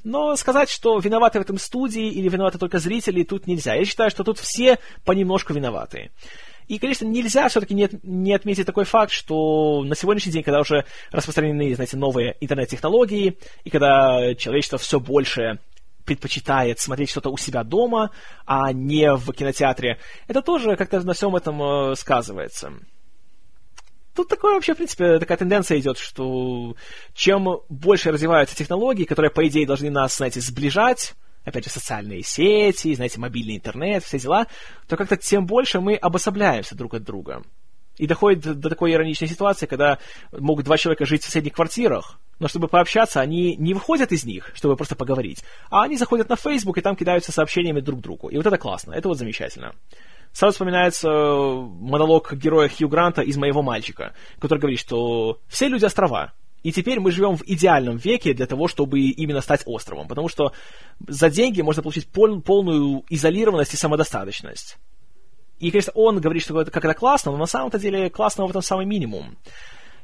Но сказать, что виноваты в этом студии или виноваты только зрители, тут нельзя. Я считаю, что тут все понемножку виноваты. И, конечно, нельзя все-таки не, не отметить такой факт, что на сегодняшний день, когда уже распространены, знаете, новые интернет-технологии, и когда человечество все больше предпочитает смотреть что-то у себя дома, а не в кинотеатре, это тоже как-то на всем этом э, сказывается. Тут такое вообще, в принципе, такая тенденция идет, что чем больше развиваются технологии, которые, по идее, должны нас, знаете, сближать, опять же, социальные сети, знаете, мобильный интернет, все дела, то как-то тем больше мы обособляемся друг от друга. И доходит до такой ироничной ситуации, когда могут два человека жить в соседних квартирах, но чтобы пообщаться, они не выходят из них, чтобы просто поговорить, а они заходят на Facebook и там кидаются сообщениями друг другу. И вот это классно, это вот замечательно. Сразу вспоминается монолог героя Хью Гранта из «Моего мальчика», который говорит, что все люди острова, и теперь мы живем в идеальном веке для того, чтобы именно стать островом, потому что за деньги можно получить пол, полную изолированность и самодостаточность. И, конечно, он говорит, что это как это классно, но на самом-то деле классно в этом самый минимум.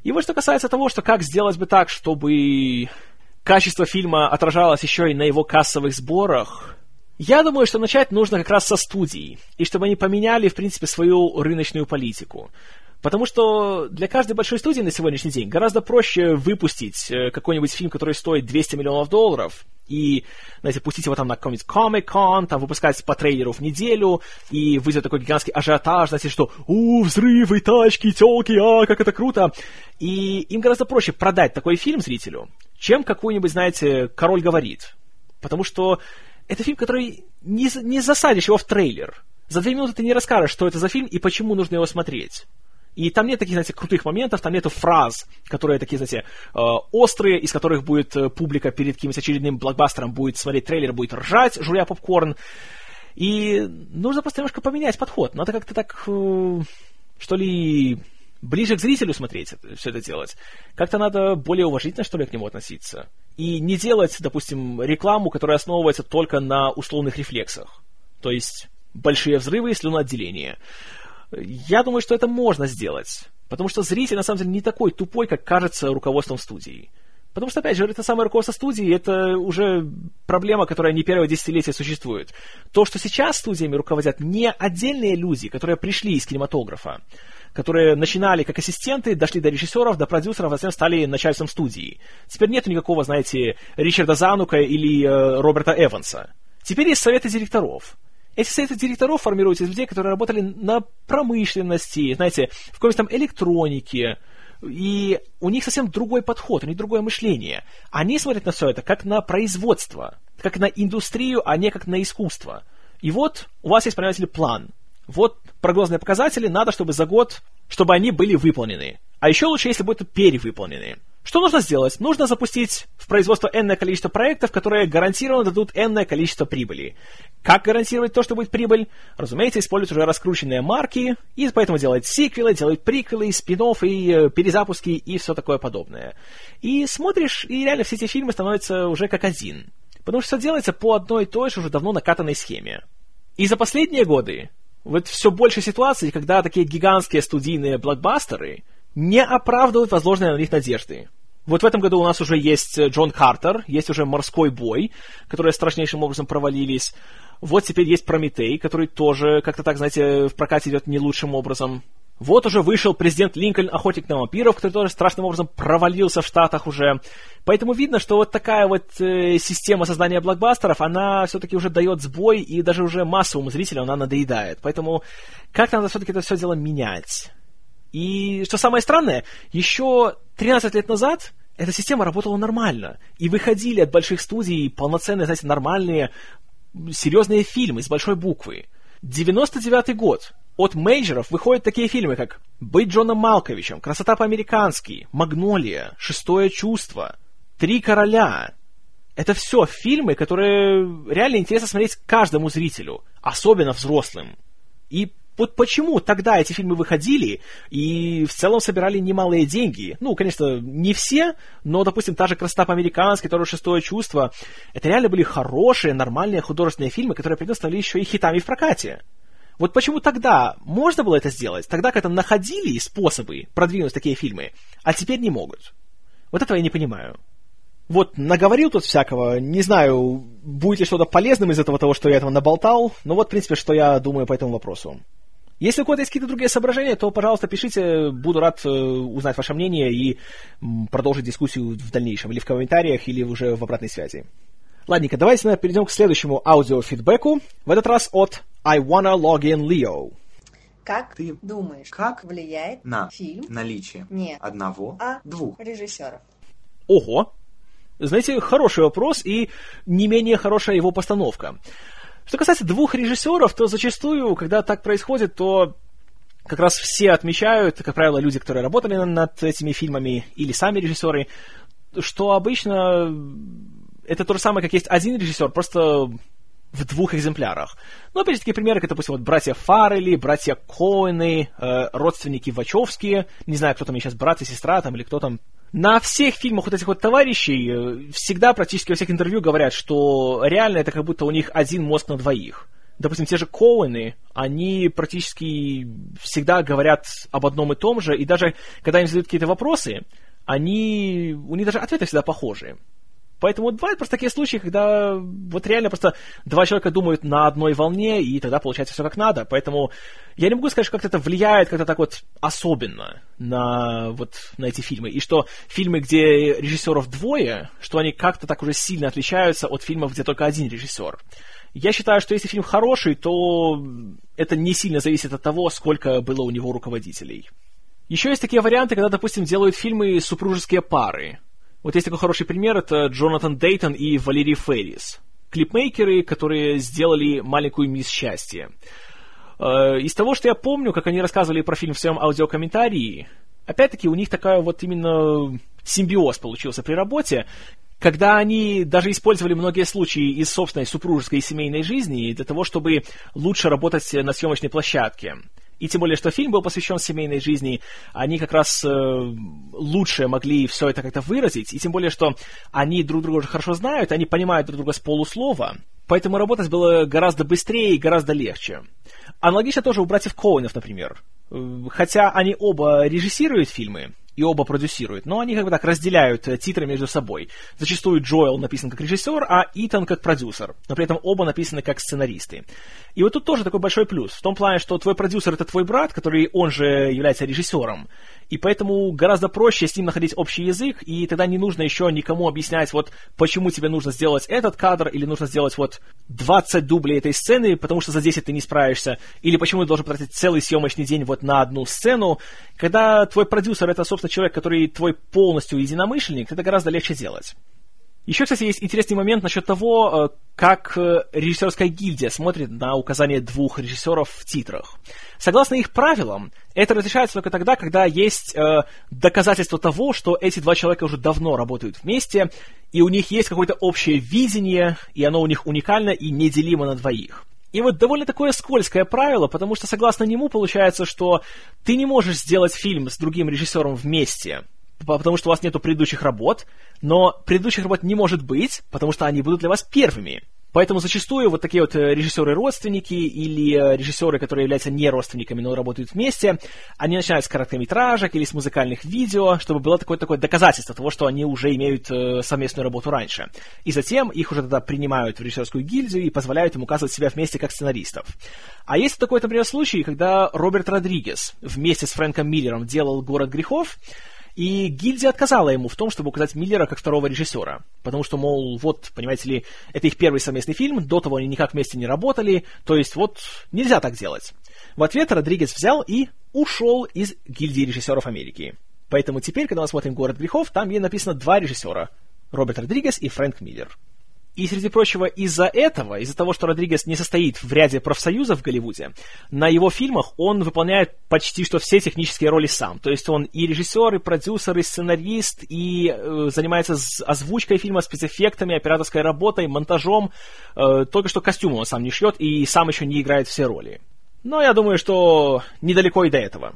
И вот что касается того, что как сделать бы так, чтобы качество фильма отражалось еще и на его кассовых сборах, я думаю, что начать нужно как раз со студий, и чтобы они поменяли, в принципе, свою рыночную политику. Потому что для каждой большой студии на сегодняшний день гораздо проще выпустить э, какой-нибудь фильм, который стоит 200 миллионов долларов, и, знаете, пустить его там на какой-нибудь Comic-Con, там выпускать по трейлеру в неделю, и выйдет такой гигантский ажиотаж, знаете, что «У, взрывы, тачки, телки, а, как это круто!» И им гораздо проще продать такой фильм зрителю, чем какой-нибудь, знаете, «Король говорит». Потому что это фильм, который не, не засадишь его в трейлер. За две минуты ты не расскажешь, что это за фильм и почему нужно его смотреть. И там нет таких, знаете, крутых моментов, там нету фраз, которые такие, знаете, э, острые, из которых будет э, публика перед каким-нибудь очередным блокбастером будет смотреть трейлер, будет ржать, жуя попкорн. И нужно просто немножко поменять подход. Надо как-то так, э, что ли, ближе к зрителю смотреть все это делать. Как-то надо более уважительно, что ли, к нему относиться. И не делать, допустим, рекламу, которая основывается только на условных рефлексах. То есть большие взрывы и слюноотделение. Я думаю, что это можно сделать. Потому что зритель, на самом деле, не такой тупой, как кажется руководством студии. Потому что, опять же, это самое руководство студии, это уже проблема, которая не первое десятилетие существует. То, что сейчас студиями руководят не отдельные люди, которые пришли из кинематографа, которые начинали как ассистенты, дошли до режиссеров, до продюсеров, а затем стали начальством студии. Теперь нет никакого, знаете, Ричарда Занука или э, Роберта Эванса. Теперь есть советы директоров. Эти советы директоров формируются из людей, которые работали на промышленности, знаете, в какой-то там электронике, и у них совсем другой подход, у них другое мышление. Они смотрят на все это как на производство, как на индустрию, а не как на искусство. И вот у вас есть, понимаете план. Вот прогнозные показатели, надо, чтобы за год, чтобы они были выполнены. А еще лучше, если будут перевыполнены. Что нужно сделать? Нужно запустить в производство энное количество проектов, которые гарантированно дадут энное количество прибыли. Как гарантировать то, что будет прибыль? Разумеется, используют уже раскрученные марки, и поэтому делают сиквелы, делают приквелы, спин и э, перезапуски и все такое подобное. И смотришь, и реально все эти фильмы становятся уже как один. Потому что все делается по одной и той же уже давно накатанной схеме. И за последние годы вот все больше ситуаций, когда такие гигантские студийные блокбастеры не оправдывают возложенные на них надежды. Вот в этом году у нас уже есть э, Джон Картер, есть уже «Морской бой», которые страшнейшим образом провалились. Вот теперь есть «Прометей», который тоже как-то так, знаете, в прокате идет не лучшим образом. Вот уже вышел президент Линкольн, охотник на вампиров, который тоже страшным образом провалился в Штатах уже. Поэтому видно, что вот такая вот э, система создания блокбастеров, она все-таки уже дает сбой, и даже уже массовому зрителю она надоедает. Поэтому как надо все-таки это все дело менять? И что самое странное, еще 13 лет назад эта система работала нормально. И выходили от больших студий полноценные, знаете, нормальные, серьезные фильмы с большой буквы. 99 год. От мейджеров выходят такие фильмы, как «Быть Джоном Малковичем», «Красота по-американски», «Магнолия», «Шестое чувство», «Три короля». Это все фильмы, которые реально интересно смотреть каждому зрителю, особенно взрослым. И вот почему тогда эти фильмы выходили и в целом собирали немалые деньги. Ну, конечно, не все, но, допустим, та же «Красота по-американски», тоже «Шестое чувство». Это реально были хорошие, нормальные художественные фильмы, которые при еще и хитами в прокате. Вот почему тогда можно было это сделать? Тогда как-то находили способы продвинуть такие фильмы, а теперь не могут. Вот этого я не понимаю. Вот, наговорил тут всякого, не знаю, будет ли что-то полезным из этого того, что я этого наболтал, но вот, в принципе, что я думаю по этому вопросу. Если у кого-то есть какие-то другие соображения, то, пожалуйста, пишите, буду рад э, узнать ваше мнение и продолжить дискуссию в дальнейшем, или в комментариях, или уже в обратной связи. Ладненько, давайте перейдем к следующему аудиофидбэку, в этот раз от I Wanna Login Leo. Как ты думаешь, как влияет на фильм наличие не одного, а двух режиссеров? Ого! Знаете, хороший вопрос и не менее хорошая его постановка. Что касается двух режиссеров, то зачастую, когда так происходит, то как раз все отмечают, как правило, люди, которые работали над этими фильмами, или сами режиссеры, что обычно это то же самое, как есть один режиссер, просто в двух экземплярах. Ну, опять же, такие примеры, как, допустим, вот братья Фаррелли, братья Коэны, э, родственники Вачовские, не знаю, кто там сейчас, брат и сестра там, или кто там. На всех фильмах вот этих вот товарищей э, всегда практически во всех интервью говорят, что реально это как будто у них один мозг на двоих. Допустим, те же Коуэны, они практически всегда говорят об одном и том же, и даже когда им задают какие-то вопросы, они, у них даже ответы всегда похожи. Поэтому бывают просто такие случаи, когда вот реально просто два человека думают на одной волне, и тогда получается все как надо. Поэтому я не могу сказать, что как-то это влияет как-то так вот особенно на, вот, на эти фильмы. И что фильмы, где режиссеров двое, что они как-то так уже сильно отличаются от фильмов, где только один режиссер. Я считаю, что если фильм хороший, то это не сильно зависит от того, сколько было у него руководителей. Еще есть такие варианты, когда, допустим, делают фильмы супружеские пары. Вот есть такой хороший пример, это Джонатан Дейтон и Валерий Феррис. Клипмейкеры, которые сделали «Маленькую мисс счастье». Э, из того, что я помню, как они рассказывали про фильм в своем аудиокомментарии, опять-таки у них такая вот именно симбиоз получился при работе, когда они даже использовали многие случаи из собственной супружеской и семейной жизни для того, чтобы лучше работать на съемочной площадке. И тем более, что фильм был посвящен семейной жизни, они как раз э, лучше могли все это как-то выразить. И тем более, что они друг друга уже хорошо знают, они понимают друг друга с полуслова. Поэтому работать было гораздо быстрее и гораздо легче. Аналогично тоже у братьев Коуэнов, например. Э, хотя они оба режиссируют фильмы, и оба продюсируют, но они как бы так разделяют э, титры между собой. Зачастую Джоэл написан как режиссер, а Итан как продюсер, но при этом оба написаны как сценаристы. И вот тут тоже такой большой плюс, в том плане, что твой продюсер это твой брат, который он же является режиссером, и поэтому гораздо проще с ним находить общий язык, и тогда не нужно еще никому объяснять, вот почему тебе нужно сделать этот кадр, или нужно сделать вот 20 дублей этой сцены, потому что за 10 ты не справишься, или почему ты должен потратить целый съемочный день вот на одну сцену. Когда твой продюсер это, собственно, человек, который твой полностью единомышленник, это гораздо легче делать. Еще, кстати, есть интересный момент насчет того, э, как э, режиссерская гильдия смотрит на указание двух режиссеров в титрах. Согласно их правилам, это разрешается только тогда, когда есть э, доказательство того, что эти два человека уже давно работают вместе, и у них есть какое-то общее видение, и оно у них уникально и неделимо на двоих. И вот довольно такое скользкое правило, потому что согласно нему получается, что ты не можешь сделать фильм с другим режиссером вместе, потому что у вас нету предыдущих работ, но предыдущих работ не может быть, потому что они будут для вас первыми. Поэтому зачастую вот такие вот э, режиссеры-родственники или э, режиссеры, которые являются не родственниками, но работают вместе, они начинают с короткометражек или с музыкальных видео, чтобы было такое-такое доказательство того, что они уже имеют э, совместную работу раньше. И затем их уже тогда принимают в режиссерскую гильдию и позволяют им указывать себя вместе как сценаристов. А есть такой, например, случай, когда Роберт Родригес вместе с Фрэнком Миллером делал «Город грехов», и гильдия отказала ему в том, чтобы указать Миллера как второго режиссера. Потому что, мол, вот, понимаете ли, это их первый совместный фильм, до того они никак вместе не работали, то есть вот нельзя так делать. В ответ Родригес взял и ушел из гильдии режиссеров Америки. Поэтому теперь, когда мы смотрим «Город грехов», там ей написано два режиссера. Роберт Родригес и Фрэнк Миллер. И, среди прочего, из-за этого, из-за того, что Родригес не состоит в ряде профсоюзов в Голливуде, на его фильмах он выполняет почти что все технические роли сам. То есть он и режиссер, и продюсер, и сценарист, и э, занимается озвучкой фильма, спецэффектами, операторской работой, монтажом. Э, только что костюмы он сам не шьет и сам еще не играет все роли. Но я думаю, что недалеко и до этого.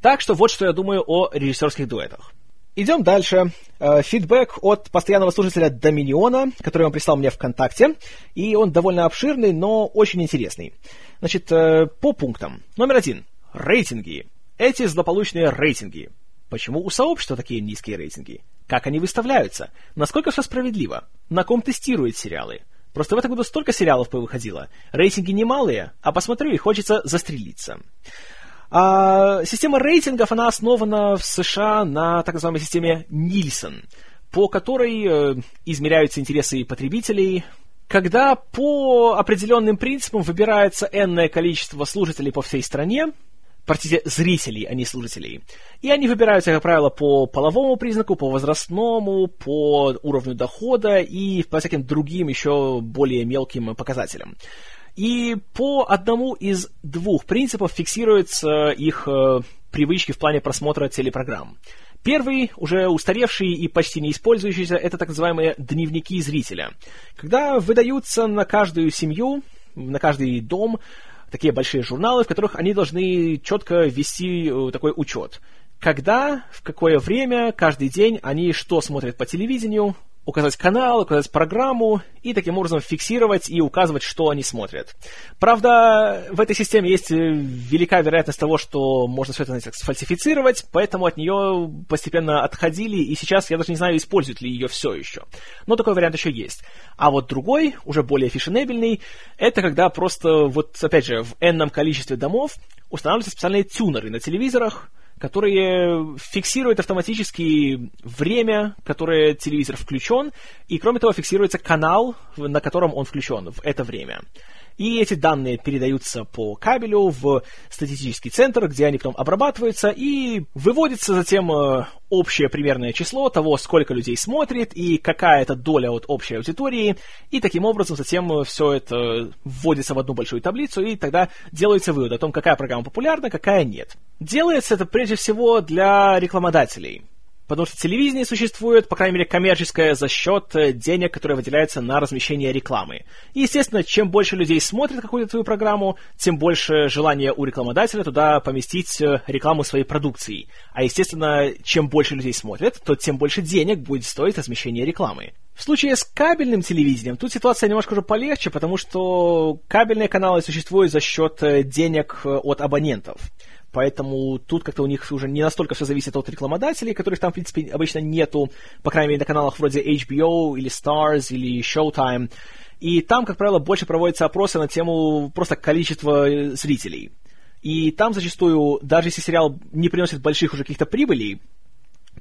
Так что вот что я думаю о режиссерских дуэтах. Идем дальше. Э, фидбэк от постоянного слушателя Доминиона, который он прислал мне ВКонтакте. И он довольно обширный, но очень интересный. Значит, э, по пунктам. Номер один. Рейтинги. Эти злополучные рейтинги. Почему у сообщества такие низкие рейтинги? Как они выставляются? Насколько все справедливо? На ком тестируют сериалы? Просто в этом году столько сериалов повыходило. Рейтинги немалые, а посмотрю и хочется застрелиться. А, система рейтингов, она основана в США на так называемой системе Нильсон, по которой э, измеряются интересы потребителей, когда по определенным принципам выбирается энное количество слушателей по всей стране, простите, зрителей, а не слушателей. И они выбираются, как правило, по половому признаку, по возрастному, по уровню дохода и по всяким другим еще более мелким показателям. И по одному из двух принципов фиксируются их э, привычки в плане просмотра телепрограмм. Первый, уже устаревший и почти не использующийся, это так называемые дневники зрителя. Когда выдаются на каждую семью, на каждый дом такие большие журналы, в которых они должны четко вести э, такой учет. Когда, в какое время, каждый день они что смотрят по телевидению, указать канал, указать программу и таким образом фиксировать и указывать, что они смотрят. Правда, в этой системе есть э, велика вероятность того, что можно все это знаете, сфальсифицировать, поэтому от нее постепенно отходили, и сейчас я даже не знаю, используют ли ее все еще. Но такой вариант еще есть. А вот другой, уже более фешенебельный, это когда просто, вот опять же, в энном количестве домов устанавливаются специальные тюнеры на телевизорах, которые фиксируют автоматически время, которое телевизор включен, и кроме того фиксируется канал, на котором он включен в это время. И эти данные передаются по кабелю в статистический центр, где они потом обрабатываются, и выводится затем э, общее примерное число того, сколько людей смотрит, и какая это доля от общей аудитории, и таким образом затем все это вводится в одну большую таблицу, и тогда делается вывод о том, какая программа популярна, какая нет. Делается это прежде всего для рекламодателей. Потому что телевидение существует, по крайней мере, коммерческое, за счет э, денег, которые выделяются на размещение рекламы. И, естественно, чем больше людей смотрят какую-то твою программу, тем больше желания у рекламодателя туда поместить э, рекламу своей продукции. А, естественно, чем больше людей смотрят, то тем больше денег будет стоить размещение рекламы. В случае с кабельным телевидением тут ситуация немножко уже полегче, потому что кабельные каналы существуют за счет э, денег от абонентов. Поэтому тут как-то у них уже не настолько все зависит от рекламодателей, которых там, в принципе, обычно нету, по крайней мере, на каналах вроде HBO или Stars или Showtime. И там, как правило, больше проводятся опросы на тему просто количества э, зрителей. И там зачастую, даже если сериал не приносит больших уже каких-то прибылей,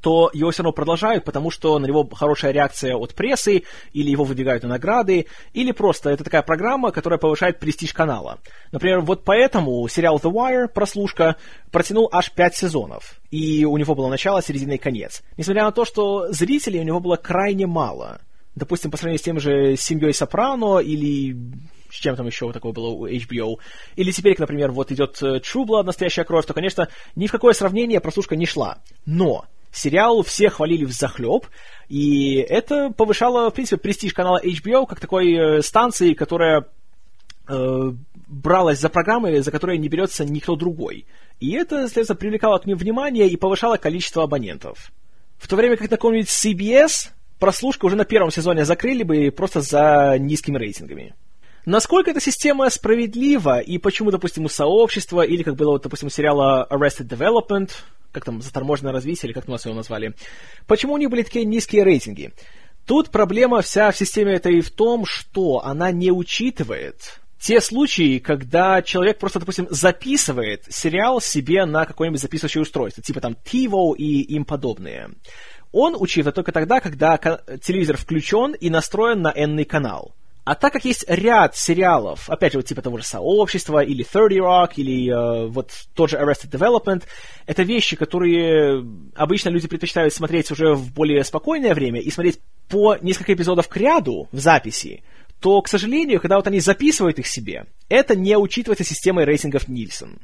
то его все равно продолжают, потому что на него хорошая реакция от прессы, или его выдвигают на награды, или просто это такая программа, которая повышает престиж канала. Например, вот поэтому сериал The Wire, прослушка, протянул аж пять сезонов, и у него было начало, середина и конец. Несмотря на то, что зрителей у него было крайне мало. Допустим, по сравнению с тем же «Семьей Сопрано» или с чем там еще такое было у HBO. Или теперь, например, вот идет True Blood, настоящая кровь, то, конечно, ни в какое сравнение прослушка не шла. Но сериал все хвалили в захлеб, и это повышало, в принципе, престиж канала HBO как такой э, станции, которая э, бралась за программы, за которые не берется никто другой. И это, следовательно, привлекало к ним внимание и повышало количество абонентов. В то время как на каком-нибудь CBS прослушка уже на первом сезоне закрыли бы просто за низкими рейтингами. Насколько эта система справедлива, и почему, допустим, у сообщества, или как было, вот, допустим, у сериала Arrested Development, как там, заторможенное развитие, или как у нас его назвали, почему у них были такие низкие рейтинги? Тут проблема вся в системе этой в том, что она не учитывает те случаи, когда человек просто, допустим, записывает сериал себе на какое-нибудь записывающее устройство, типа там TiVo и им подобные. Он учитывает только тогда, когда телевизор включен и настроен на n канал. А так как есть ряд сериалов, опять же, вот типа того же «Сообщества» или «30 Rock» или э, вот тот же «Arrested Development», это вещи, которые обычно люди предпочитают смотреть уже в более спокойное время и смотреть по несколько эпизодов к ряду в записи, то, к сожалению, когда вот они записывают их себе, это не учитывается системой рейтингов Нильсон.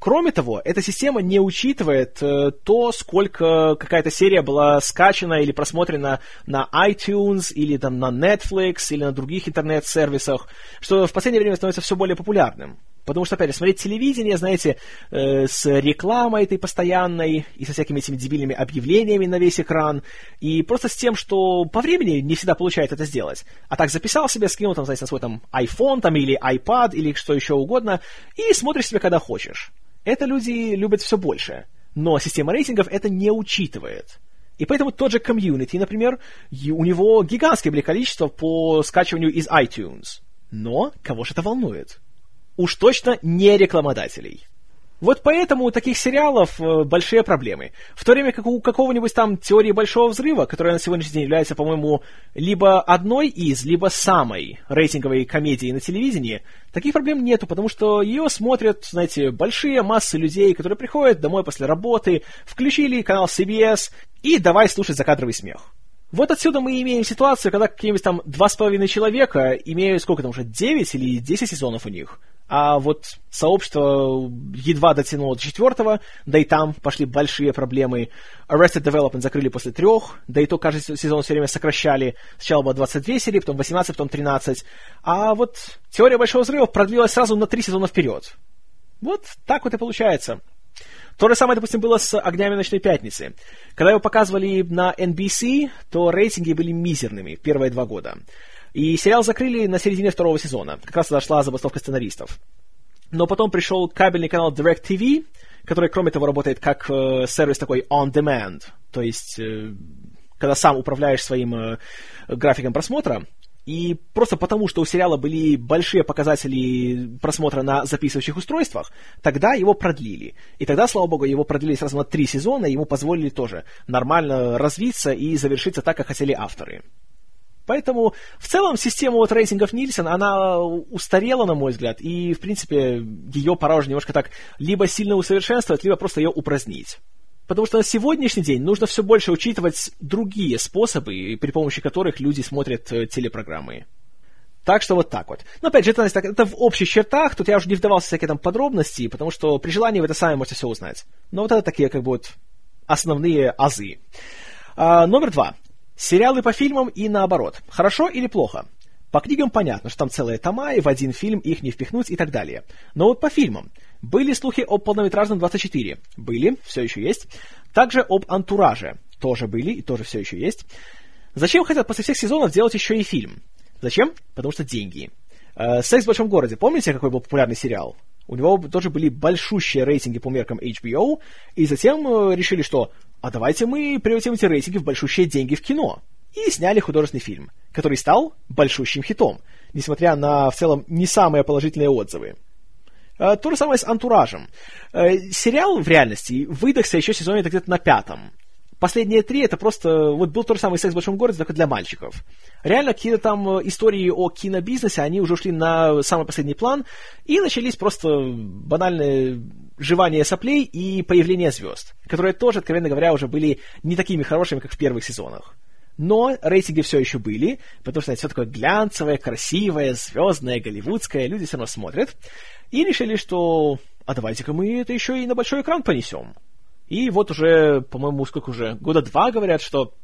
Кроме того, эта система не учитывает э, то, сколько какая-то серия была скачана или просмотрена на iTunes, или там на Netflix, или на других интернет-сервисах, что в последнее время становится все более популярным. Потому что, опять же, смотреть телевидение, знаете, э, с рекламой этой постоянной и со всякими этими дебильными объявлениями на весь экран, и просто с тем, что по времени не всегда получается это сделать. А так записал себе, скинул там, знаете, на свой там iPhone там, или iPad, или что еще угодно, и смотришь себе, когда хочешь. Это люди любят все больше. Но система рейтингов это не учитывает. И поэтому тот же комьюнити, например, у него гигантское были количество по скачиванию из iTunes. Но кого же это волнует? Уж точно не рекламодателей. Вот поэтому у таких сериалов э, большие проблемы. В то время как у какого-нибудь там теории большого взрыва, которая на сегодняшний день является, по-моему, либо одной из, либо самой рейтинговой комедией на телевидении, таких проблем нету, потому что ее смотрят, знаете, большие массы людей, которые приходят домой после работы, включили канал CBS и давай слушать закадровый смех. Вот отсюда мы имеем ситуацию, когда какие-нибудь там два с половиной человека имеют, сколько там уже, 9 или 10 сезонов у них, а вот сообщество едва дотянуло до четвертого, да и там пошли большие проблемы. Arrested Development закрыли после трех, да и то каждый сезон все время сокращали. Сначала было 22 серии, потом 18, потом 13. А вот теория Большого Взрыва продлилась сразу на три сезона вперед. Вот так вот и получается. То же самое, допустим, было с «Огнями ночной пятницы». Когда его показывали на NBC, то рейтинги были мизерными первые два года. И сериал закрыли на середине второго сезона. Как раз тогда шла забастовка сценаристов. Но потом пришел кабельный канал DirecTV, который, кроме того, работает как э, сервис такой on-demand. То есть, э, когда сам управляешь своим э, графиком просмотра, и просто потому, что у сериала были большие показатели просмотра на записывающих устройствах, тогда его продлили. И тогда, слава богу, его продлили сразу на три сезона, и ему позволили тоже нормально развиться и завершиться так, как хотели авторы. Поэтому в целом система вот рейтингов Нильсон, она устарела, на мой взгляд, и, в принципе, ее пора уже немножко так либо сильно усовершенствовать, либо просто ее упразднить. Потому что на сегодняшний день нужно все больше учитывать другие способы, при помощи которых люди смотрят э, телепрограммы. Так что вот так вот. Но опять же, это, это в общих чертах, тут я уже не вдавался в всякие там подробности, потому что при желании вы это сами можете все узнать. Но вот это такие как бы вот основные азы. А, номер два. Сериалы по фильмам и наоборот. Хорошо или плохо? По книгам понятно, что там целые тома, и в один фильм их не впихнуть и так далее. Но вот по фильмам. Были слухи об полнометражном 24? Были, все еще есть. Также об антураже. Тоже были и тоже все еще есть. Зачем хотят после всех сезонов делать еще и фильм? Зачем? Потому что деньги. Э, «Секс в большом городе». Помните, какой был популярный сериал? У него тоже были большущие рейтинги по меркам HBO, и затем э, решили, что а давайте мы превратим эти рейтинги в большущие деньги в кино. И сняли художественный фильм, который стал большущим хитом, несмотря на в целом не самые положительные отзывы. А, то же самое с «Антуражем». А, сериал в реальности выдохся еще сезоне где-то на пятом. Последние три это просто... Вот был тот же самый секс в большом городе, только для мальчиков. Реально какие-то там э, истории о кинобизнесе, они уже ушли на самый последний план, и начались просто банальные жевание соплей и появление звезд, которые тоже, откровенно говоря, уже были не такими хорошими, как в первых сезонах. Но рейтинги все еще были, потому что это все такое глянцевое, красивое, звездное, голливудское, люди все равно смотрят. И решили, что а давайте-ка мы это еще и на большой экран понесем. И вот уже, по-моему, сколько уже, года два говорят, что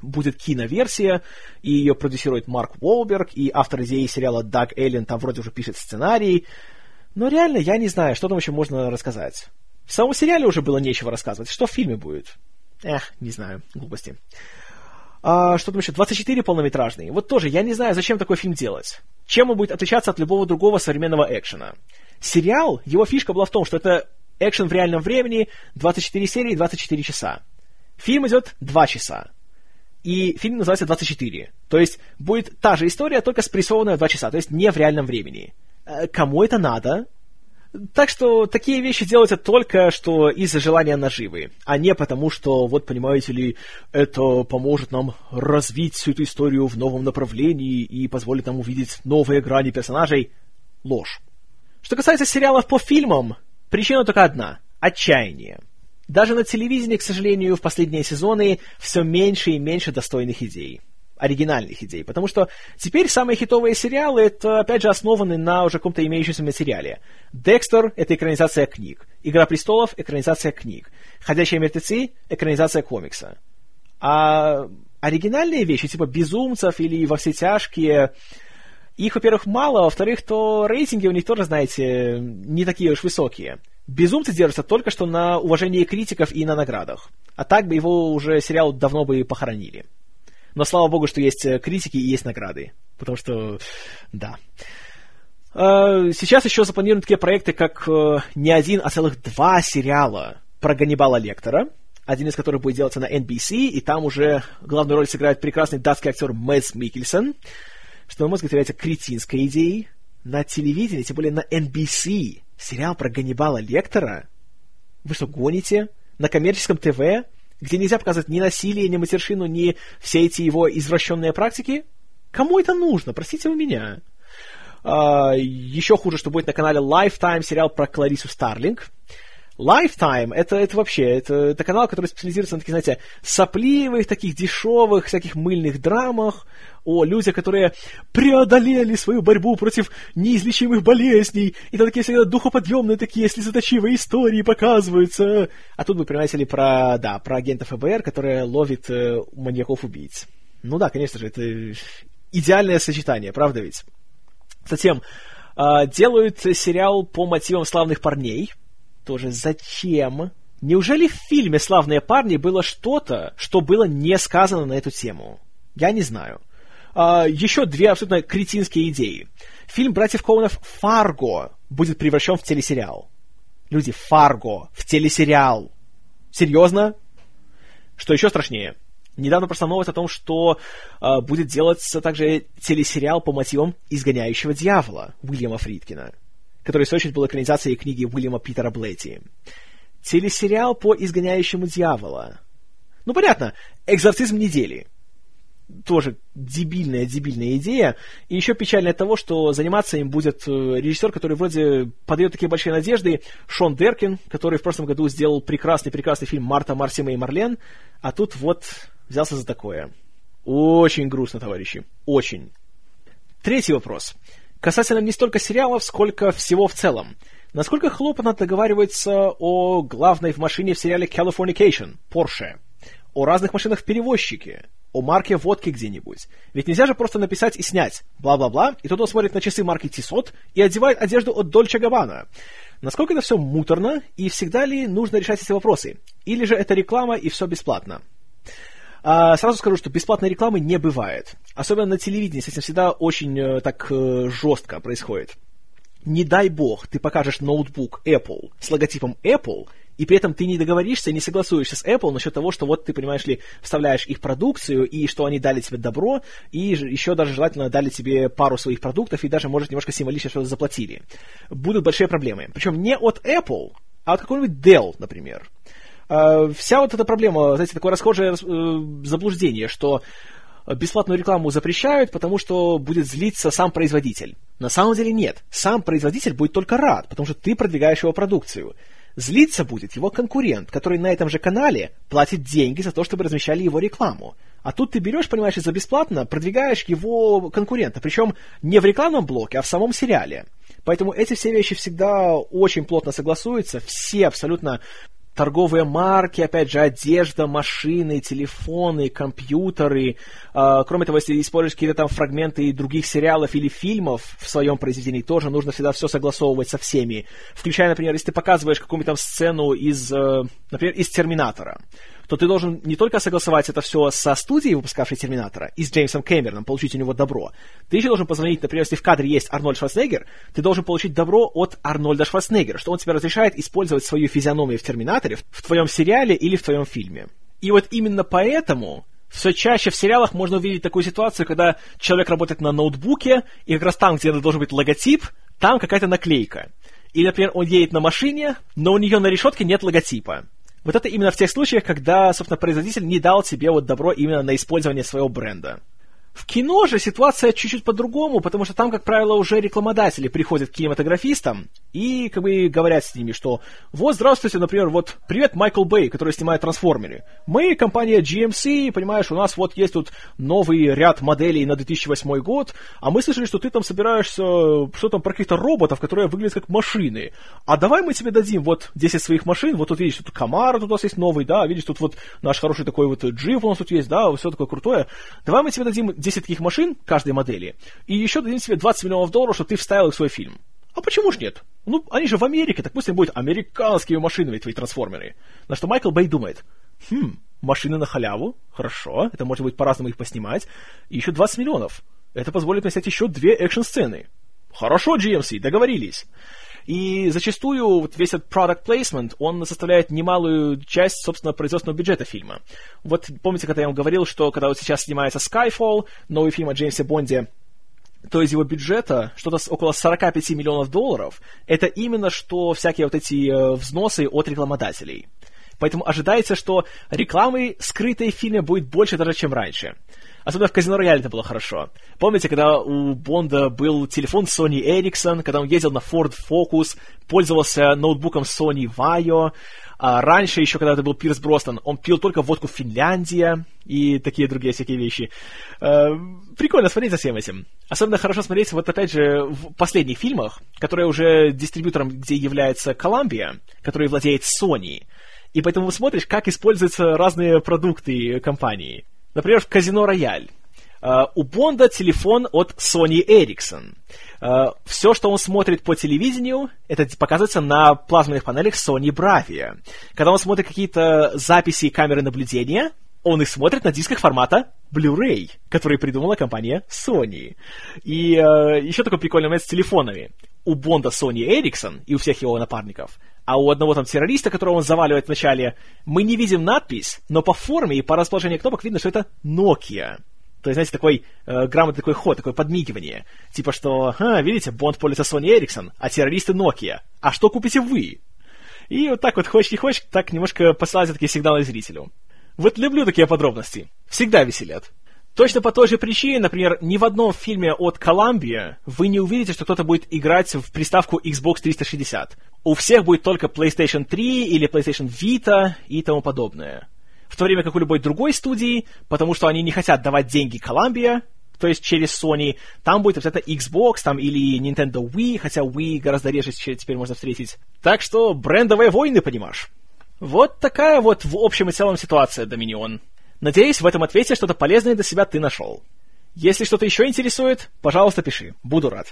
будет киноверсия, и ее продюсирует Марк Уолберг, и автор идеи сериала Даг Эллен там вроде уже пишет сценарий. Но реально я не знаю, что там еще можно рассказать. В самом сериале уже было нечего рассказывать. Что в фильме будет? Эх, не знаю, глупости. А, что там еще? 24 полнометражный. Вот тоже, я не знаю, зачем такой фильм делать. Чем он будет отличаться от любого другого современного экшена? Сериал, его фишка была в том, что это экшен в реальном времени, 24 серии, 24 часа. Фильм идет 2 часа. И фильм называется 24. То есть будет та же история, только спрессованная в 2 часа, то есть не в реальном времени. Э, кому это надо? Так что такие вещи делаются только что из-за желания наживы, а не потому, что, вот понимаете ли, это поможет нам развить всю эту историю в новом направлении и позволит нам увидеть новые грани персонажей. Ложь. Что касается сериалов по фильмам, причина только одна – отчаяние. Даже на телевидении, к сожалению, в последние сезоны все меньше и меньше достойных идей оригинальных идей. Потому что теперь самые хитовые сериалы, это, опять же, основаны на уже каком-то имеющемся материале. «Декстер» — это экранизация книг. «Игра престолов» — экранизация книг. «Ходячие мертвецы» — экранизация комикса. А оригинальные вещи, типа «Безумцев» или «Во все тяжкие», их, во-первых, мало, а во-вторых, то рейтинги у них тоже, знаете, не такие уж высокие. «Безумцы» держатся только что на уважении критиков и на наградах. А так бы его уже сериал давно бы похоронили. Но слава богу, что есть э, критики и есть награды. Потому что, да. А, сейчас еще запланированы такие проекты, как э, не один, а целых два сериала про Ганнибала Лектора. один из которых будет делаться на NBC, и там уже главную роль сыграет прекрасный датский актер Мэдс Микельсон, что, на мой взгляд, является кретинской идеей. На телевидении, тем более на NBC, сериал про Ганнибала Лектора? Вы что, гоните? На коммерческом ТВ? Где нельзя показывать ни насилие, ни матершину, ни все эти его извращенные практики? Кому это нужно? Простите у меня. А, еще хуже, что будет на канале Lifetime сериал про Кларису Старлинг. Lifetime это, это вообще, это, это канал, который специализируется на таких, знаете, сопливых, таких дешевых, всяких мыльных драмах о людях, которые преодолели свою борьбу против неизлечимых болезней, и там такие всегда духоподъемные такие слезоточивые истории показываются. А тут вы понимаете ли про, да, про агента ФБР, которые ловит э, маньяков-убийц. Ну да, конечно же, это идеальное сочетание, правда ведь? Затем, э, делают сериал по мотивам славных парней – тоже зачем? Неужели в фильме «Славные парни» было что-то, что было не сказано на эту тему? Я не знаю. А, еще две абсолютно кретинские идеи. Фильм братьев Коунов «Фарго» будет превращен в телесериал. Люди, «Фарго» в телесериал. Серьезно? Что еще страшнее? Недавно прошла новость о том, что э, будет делаться также телесериал по мотивам «Изгоняющего дьявола» Уильяма Фридкина который в свою очередь был экранизацией книги Уильяма Питера Блейти. Телесериал по «Изгоняющему дьявола». Ну, понятно, «Экзорцизм недели». Тоже дебильная, дебильная идея. И еще печально от того, что заниматься им будет э, режиссер, который вроде подает такие большие надежды, Шон Деркин, который в прошлом году сделал прекрасный-прекрасный фильм «Марта, Марсима и Марлен», а тут вот взялся за такое. Очень грустно, товарищи. Очень. Третий вопрос касательно не столько сериалов, сколько всего в целом. Насколько хлопотно договаривается о главной в машине в сериале Californication, Porsche, о разных машинах в перевозчике, о марке водки где-нибудь. Ведь нельзя же просто написать и снять, бла-бла-бла, и тот смотрит на часы марки Tissot и одевает одежду от Dolce Gabbana. Насколько это все муторно, и всегда ли нужно решать эти вопросы? Или же это реклама и все бесплатно? А, сразу скажу, что бесплатной рекламы не бывает. Особенно на телевидении с этим всегда очень э, так э, жестко происходит. Не дай бог, ты покажешь ноутбук Apple с логотипом Apple, и при этом ты не договоришься, не согласуешься с Apple насчет того, что вот ты, понимаешь ли, вставляешь их продукцию, и что они дали тебе добро, и еще даже желательно дали тебе пару своих продуктов, и даже, может, немножко символично что-то заплатили. Будут большие проблемы. Причем не от Apple, а от какого-нибудь Dell, например. А, вся вот эта проблема, знаете, такое расхожее э, заблуждение, что бесплатную рекламу запрещают, потому что будет злиться сам производитель. На самом деле нет. Сам производитель будет только рад, потому что ты продвигаешь его продукцию. Злиться будет его конкурент, который на этом же канале платит деньги за то, чтобы размещали его рекламу. А тут ты берешь, понимаешь, за бесплатно продвигаешь его конкурента, причем не в рекламном блоке, а в самом сериале. Поэтому эти все вещи всегда очень плотно согласуются, все абсолютно торговые марки, опять же, одежда, машины, телефоны, компьютеры. Э, кроме того, если используешь какие-то там фрагменты других сериалов или фильмов в своем произведении, тоже нужно всегда все согласовывать со всеми. Включая, например, если ты показываешь какую-нибудь там сцену из, э, например, из «Терминатора», то ты должен не только согласовать это все со студией, выпускавшей Терминатора, и с Джеймсом Кэмероном, получить у него добро. Ты еще должен позвонить, например, если в кадре есть Арнольд Шварценеггер, ты должен получить добро от Арнольда Шварценеггера, что он тебе разрешает использовать свою физиономию в Терминаторе в твоем сериале или в твоем фильме. И вот именно поэтому все чаще в сериалах можно увидеть такую ситуацию, когда человек работает на ноутбуке, и как раз там, где должен быть логотип, там какая-то наклейка. И, например, он едет на машине, но у нее на решетке нет логотипа. Вот это именно в тех случаях, когда, собственно, производитель не дал тебе вот добро именно на использование своего бренда. В кино же ситуация чуть-чуть по-другому, потому что там, как правило, уже рекламодатели приходят к кинематографистам и как бы говорят с ними, что вот, здравствуйте, например, вот, привет, Майкл Бэй, который снимает «Трансформеры». Мы, компания GMC, понимаешь, у нас вот есть тут новый ряд моделей на 2008 год, а мы слышали, что ты там собираешься, что там про каких-то роботов, которые выглядят как машины. А давай мы тебе дадим вот 10 своих машин, вот тут видишь, тут Камара тут у нас есть новый, да, видишь, тут вот наш хороший такой вот джип у нас тут есть, да, все такое крутое. Давай мы тебе дадим 10 таких машин каждой модели, и еще дадим тебе 20 миллионов долларов, чтобы ты вставил их в свой фильм. А почему ж нет? Ну, они же в Америке, так пусть они будут американскими машинами, твои трансформеры. На что Майкл Бэй думает, хм, машины на халяву, хорошо, это можно будет по-разному их поснимать, и еще 20 миллионов. Это позволит мне снять еще две экшн-сцены. Хорошо, GMC, договорились. И зачастую вот весь этот product placement, он составляет немалую часть, собственно, производственного бюджета фильма. Вот помните, когда я вам говорил, что когда вот сейчас снимается Skyfall, новый фильм о Джеймсе Бонде, то из его бюджета что-то около 45 миллионов долларов, это именно что всякие вот эти э, взносы от рекламодателей. Поэтому ожидается, что рекламы, скрытой в фильме, будет больше даже, чем раньше. Особенно в Казино Рояле это было хорошо. Помните, когда у Бонда был телефон Sony Ericsson, когда он ездил на Ford Focus, пользовался ноутбуком Sony Vaio, а раньше еще, когда это был Пирс Бростон, он пил только водку Финляндия и такие другие всякие вещи. Э, прикольно смотреть за всем этим. Особенно хорошо смотреть вот опять же в последних фильмах, которые уже дистрибьютором, где является Columbia, который владеет Sony. И поэтому смотришь, как используются разные продукты компании. Например, в Казино Рояль. Uh, у Бонда телефон от Sony Ericsson. Uh, все, что он смотрит по телевидению, это показывается на плазменных панелях Sony Bravia. Когда он смотрит какие-то записи камеры наблюдения, он их смотрит на дисках формата Blu-ray, который придумала компания Sony. И uh, еще такой прикольный момент с телефонами. У Бонда Sony Ericsson и у всех его напарников а у одного там террориста, которого он заваливает вначале, мы не видим надпись, но по форме и по расположению кнопок видно, что это Nokia. То есть, знаете, такой э, грамотный такой ход, такое подмигивание. Типа, что, а, видите, Бонд пользуется Sony Ericsson, а террористы Nokia. А что купите вы? И вот так вот, хочешь не хочешь, так немножко посылать такие сигналы зрителю. Вот люблю такие подробности. Всегда веселят. Точно по той же причине, например, ни в одном фильме от Columbia вы не увидите, что кто-то будет играть в приставку Xbox 360. У всех будет только PlayStation 3 или PlayStation Vita и тому подобное. В то время как у любой другой студии, потому что они не хотят давать деньги Columbia, то есть через Sony, там будет обязательно Xbox там, или Nintendo Wii, хотя Wii гораздо реже теперь можно встретить. Так что брендовые войны, понимаешь. Вот такая вот в общем и целом ситуация, Доминион. Надеюсь, в этом ответе что-то полезное для себя ты нашел. Если что-то еще интересует, пожалуйста, пиши. Буду рад.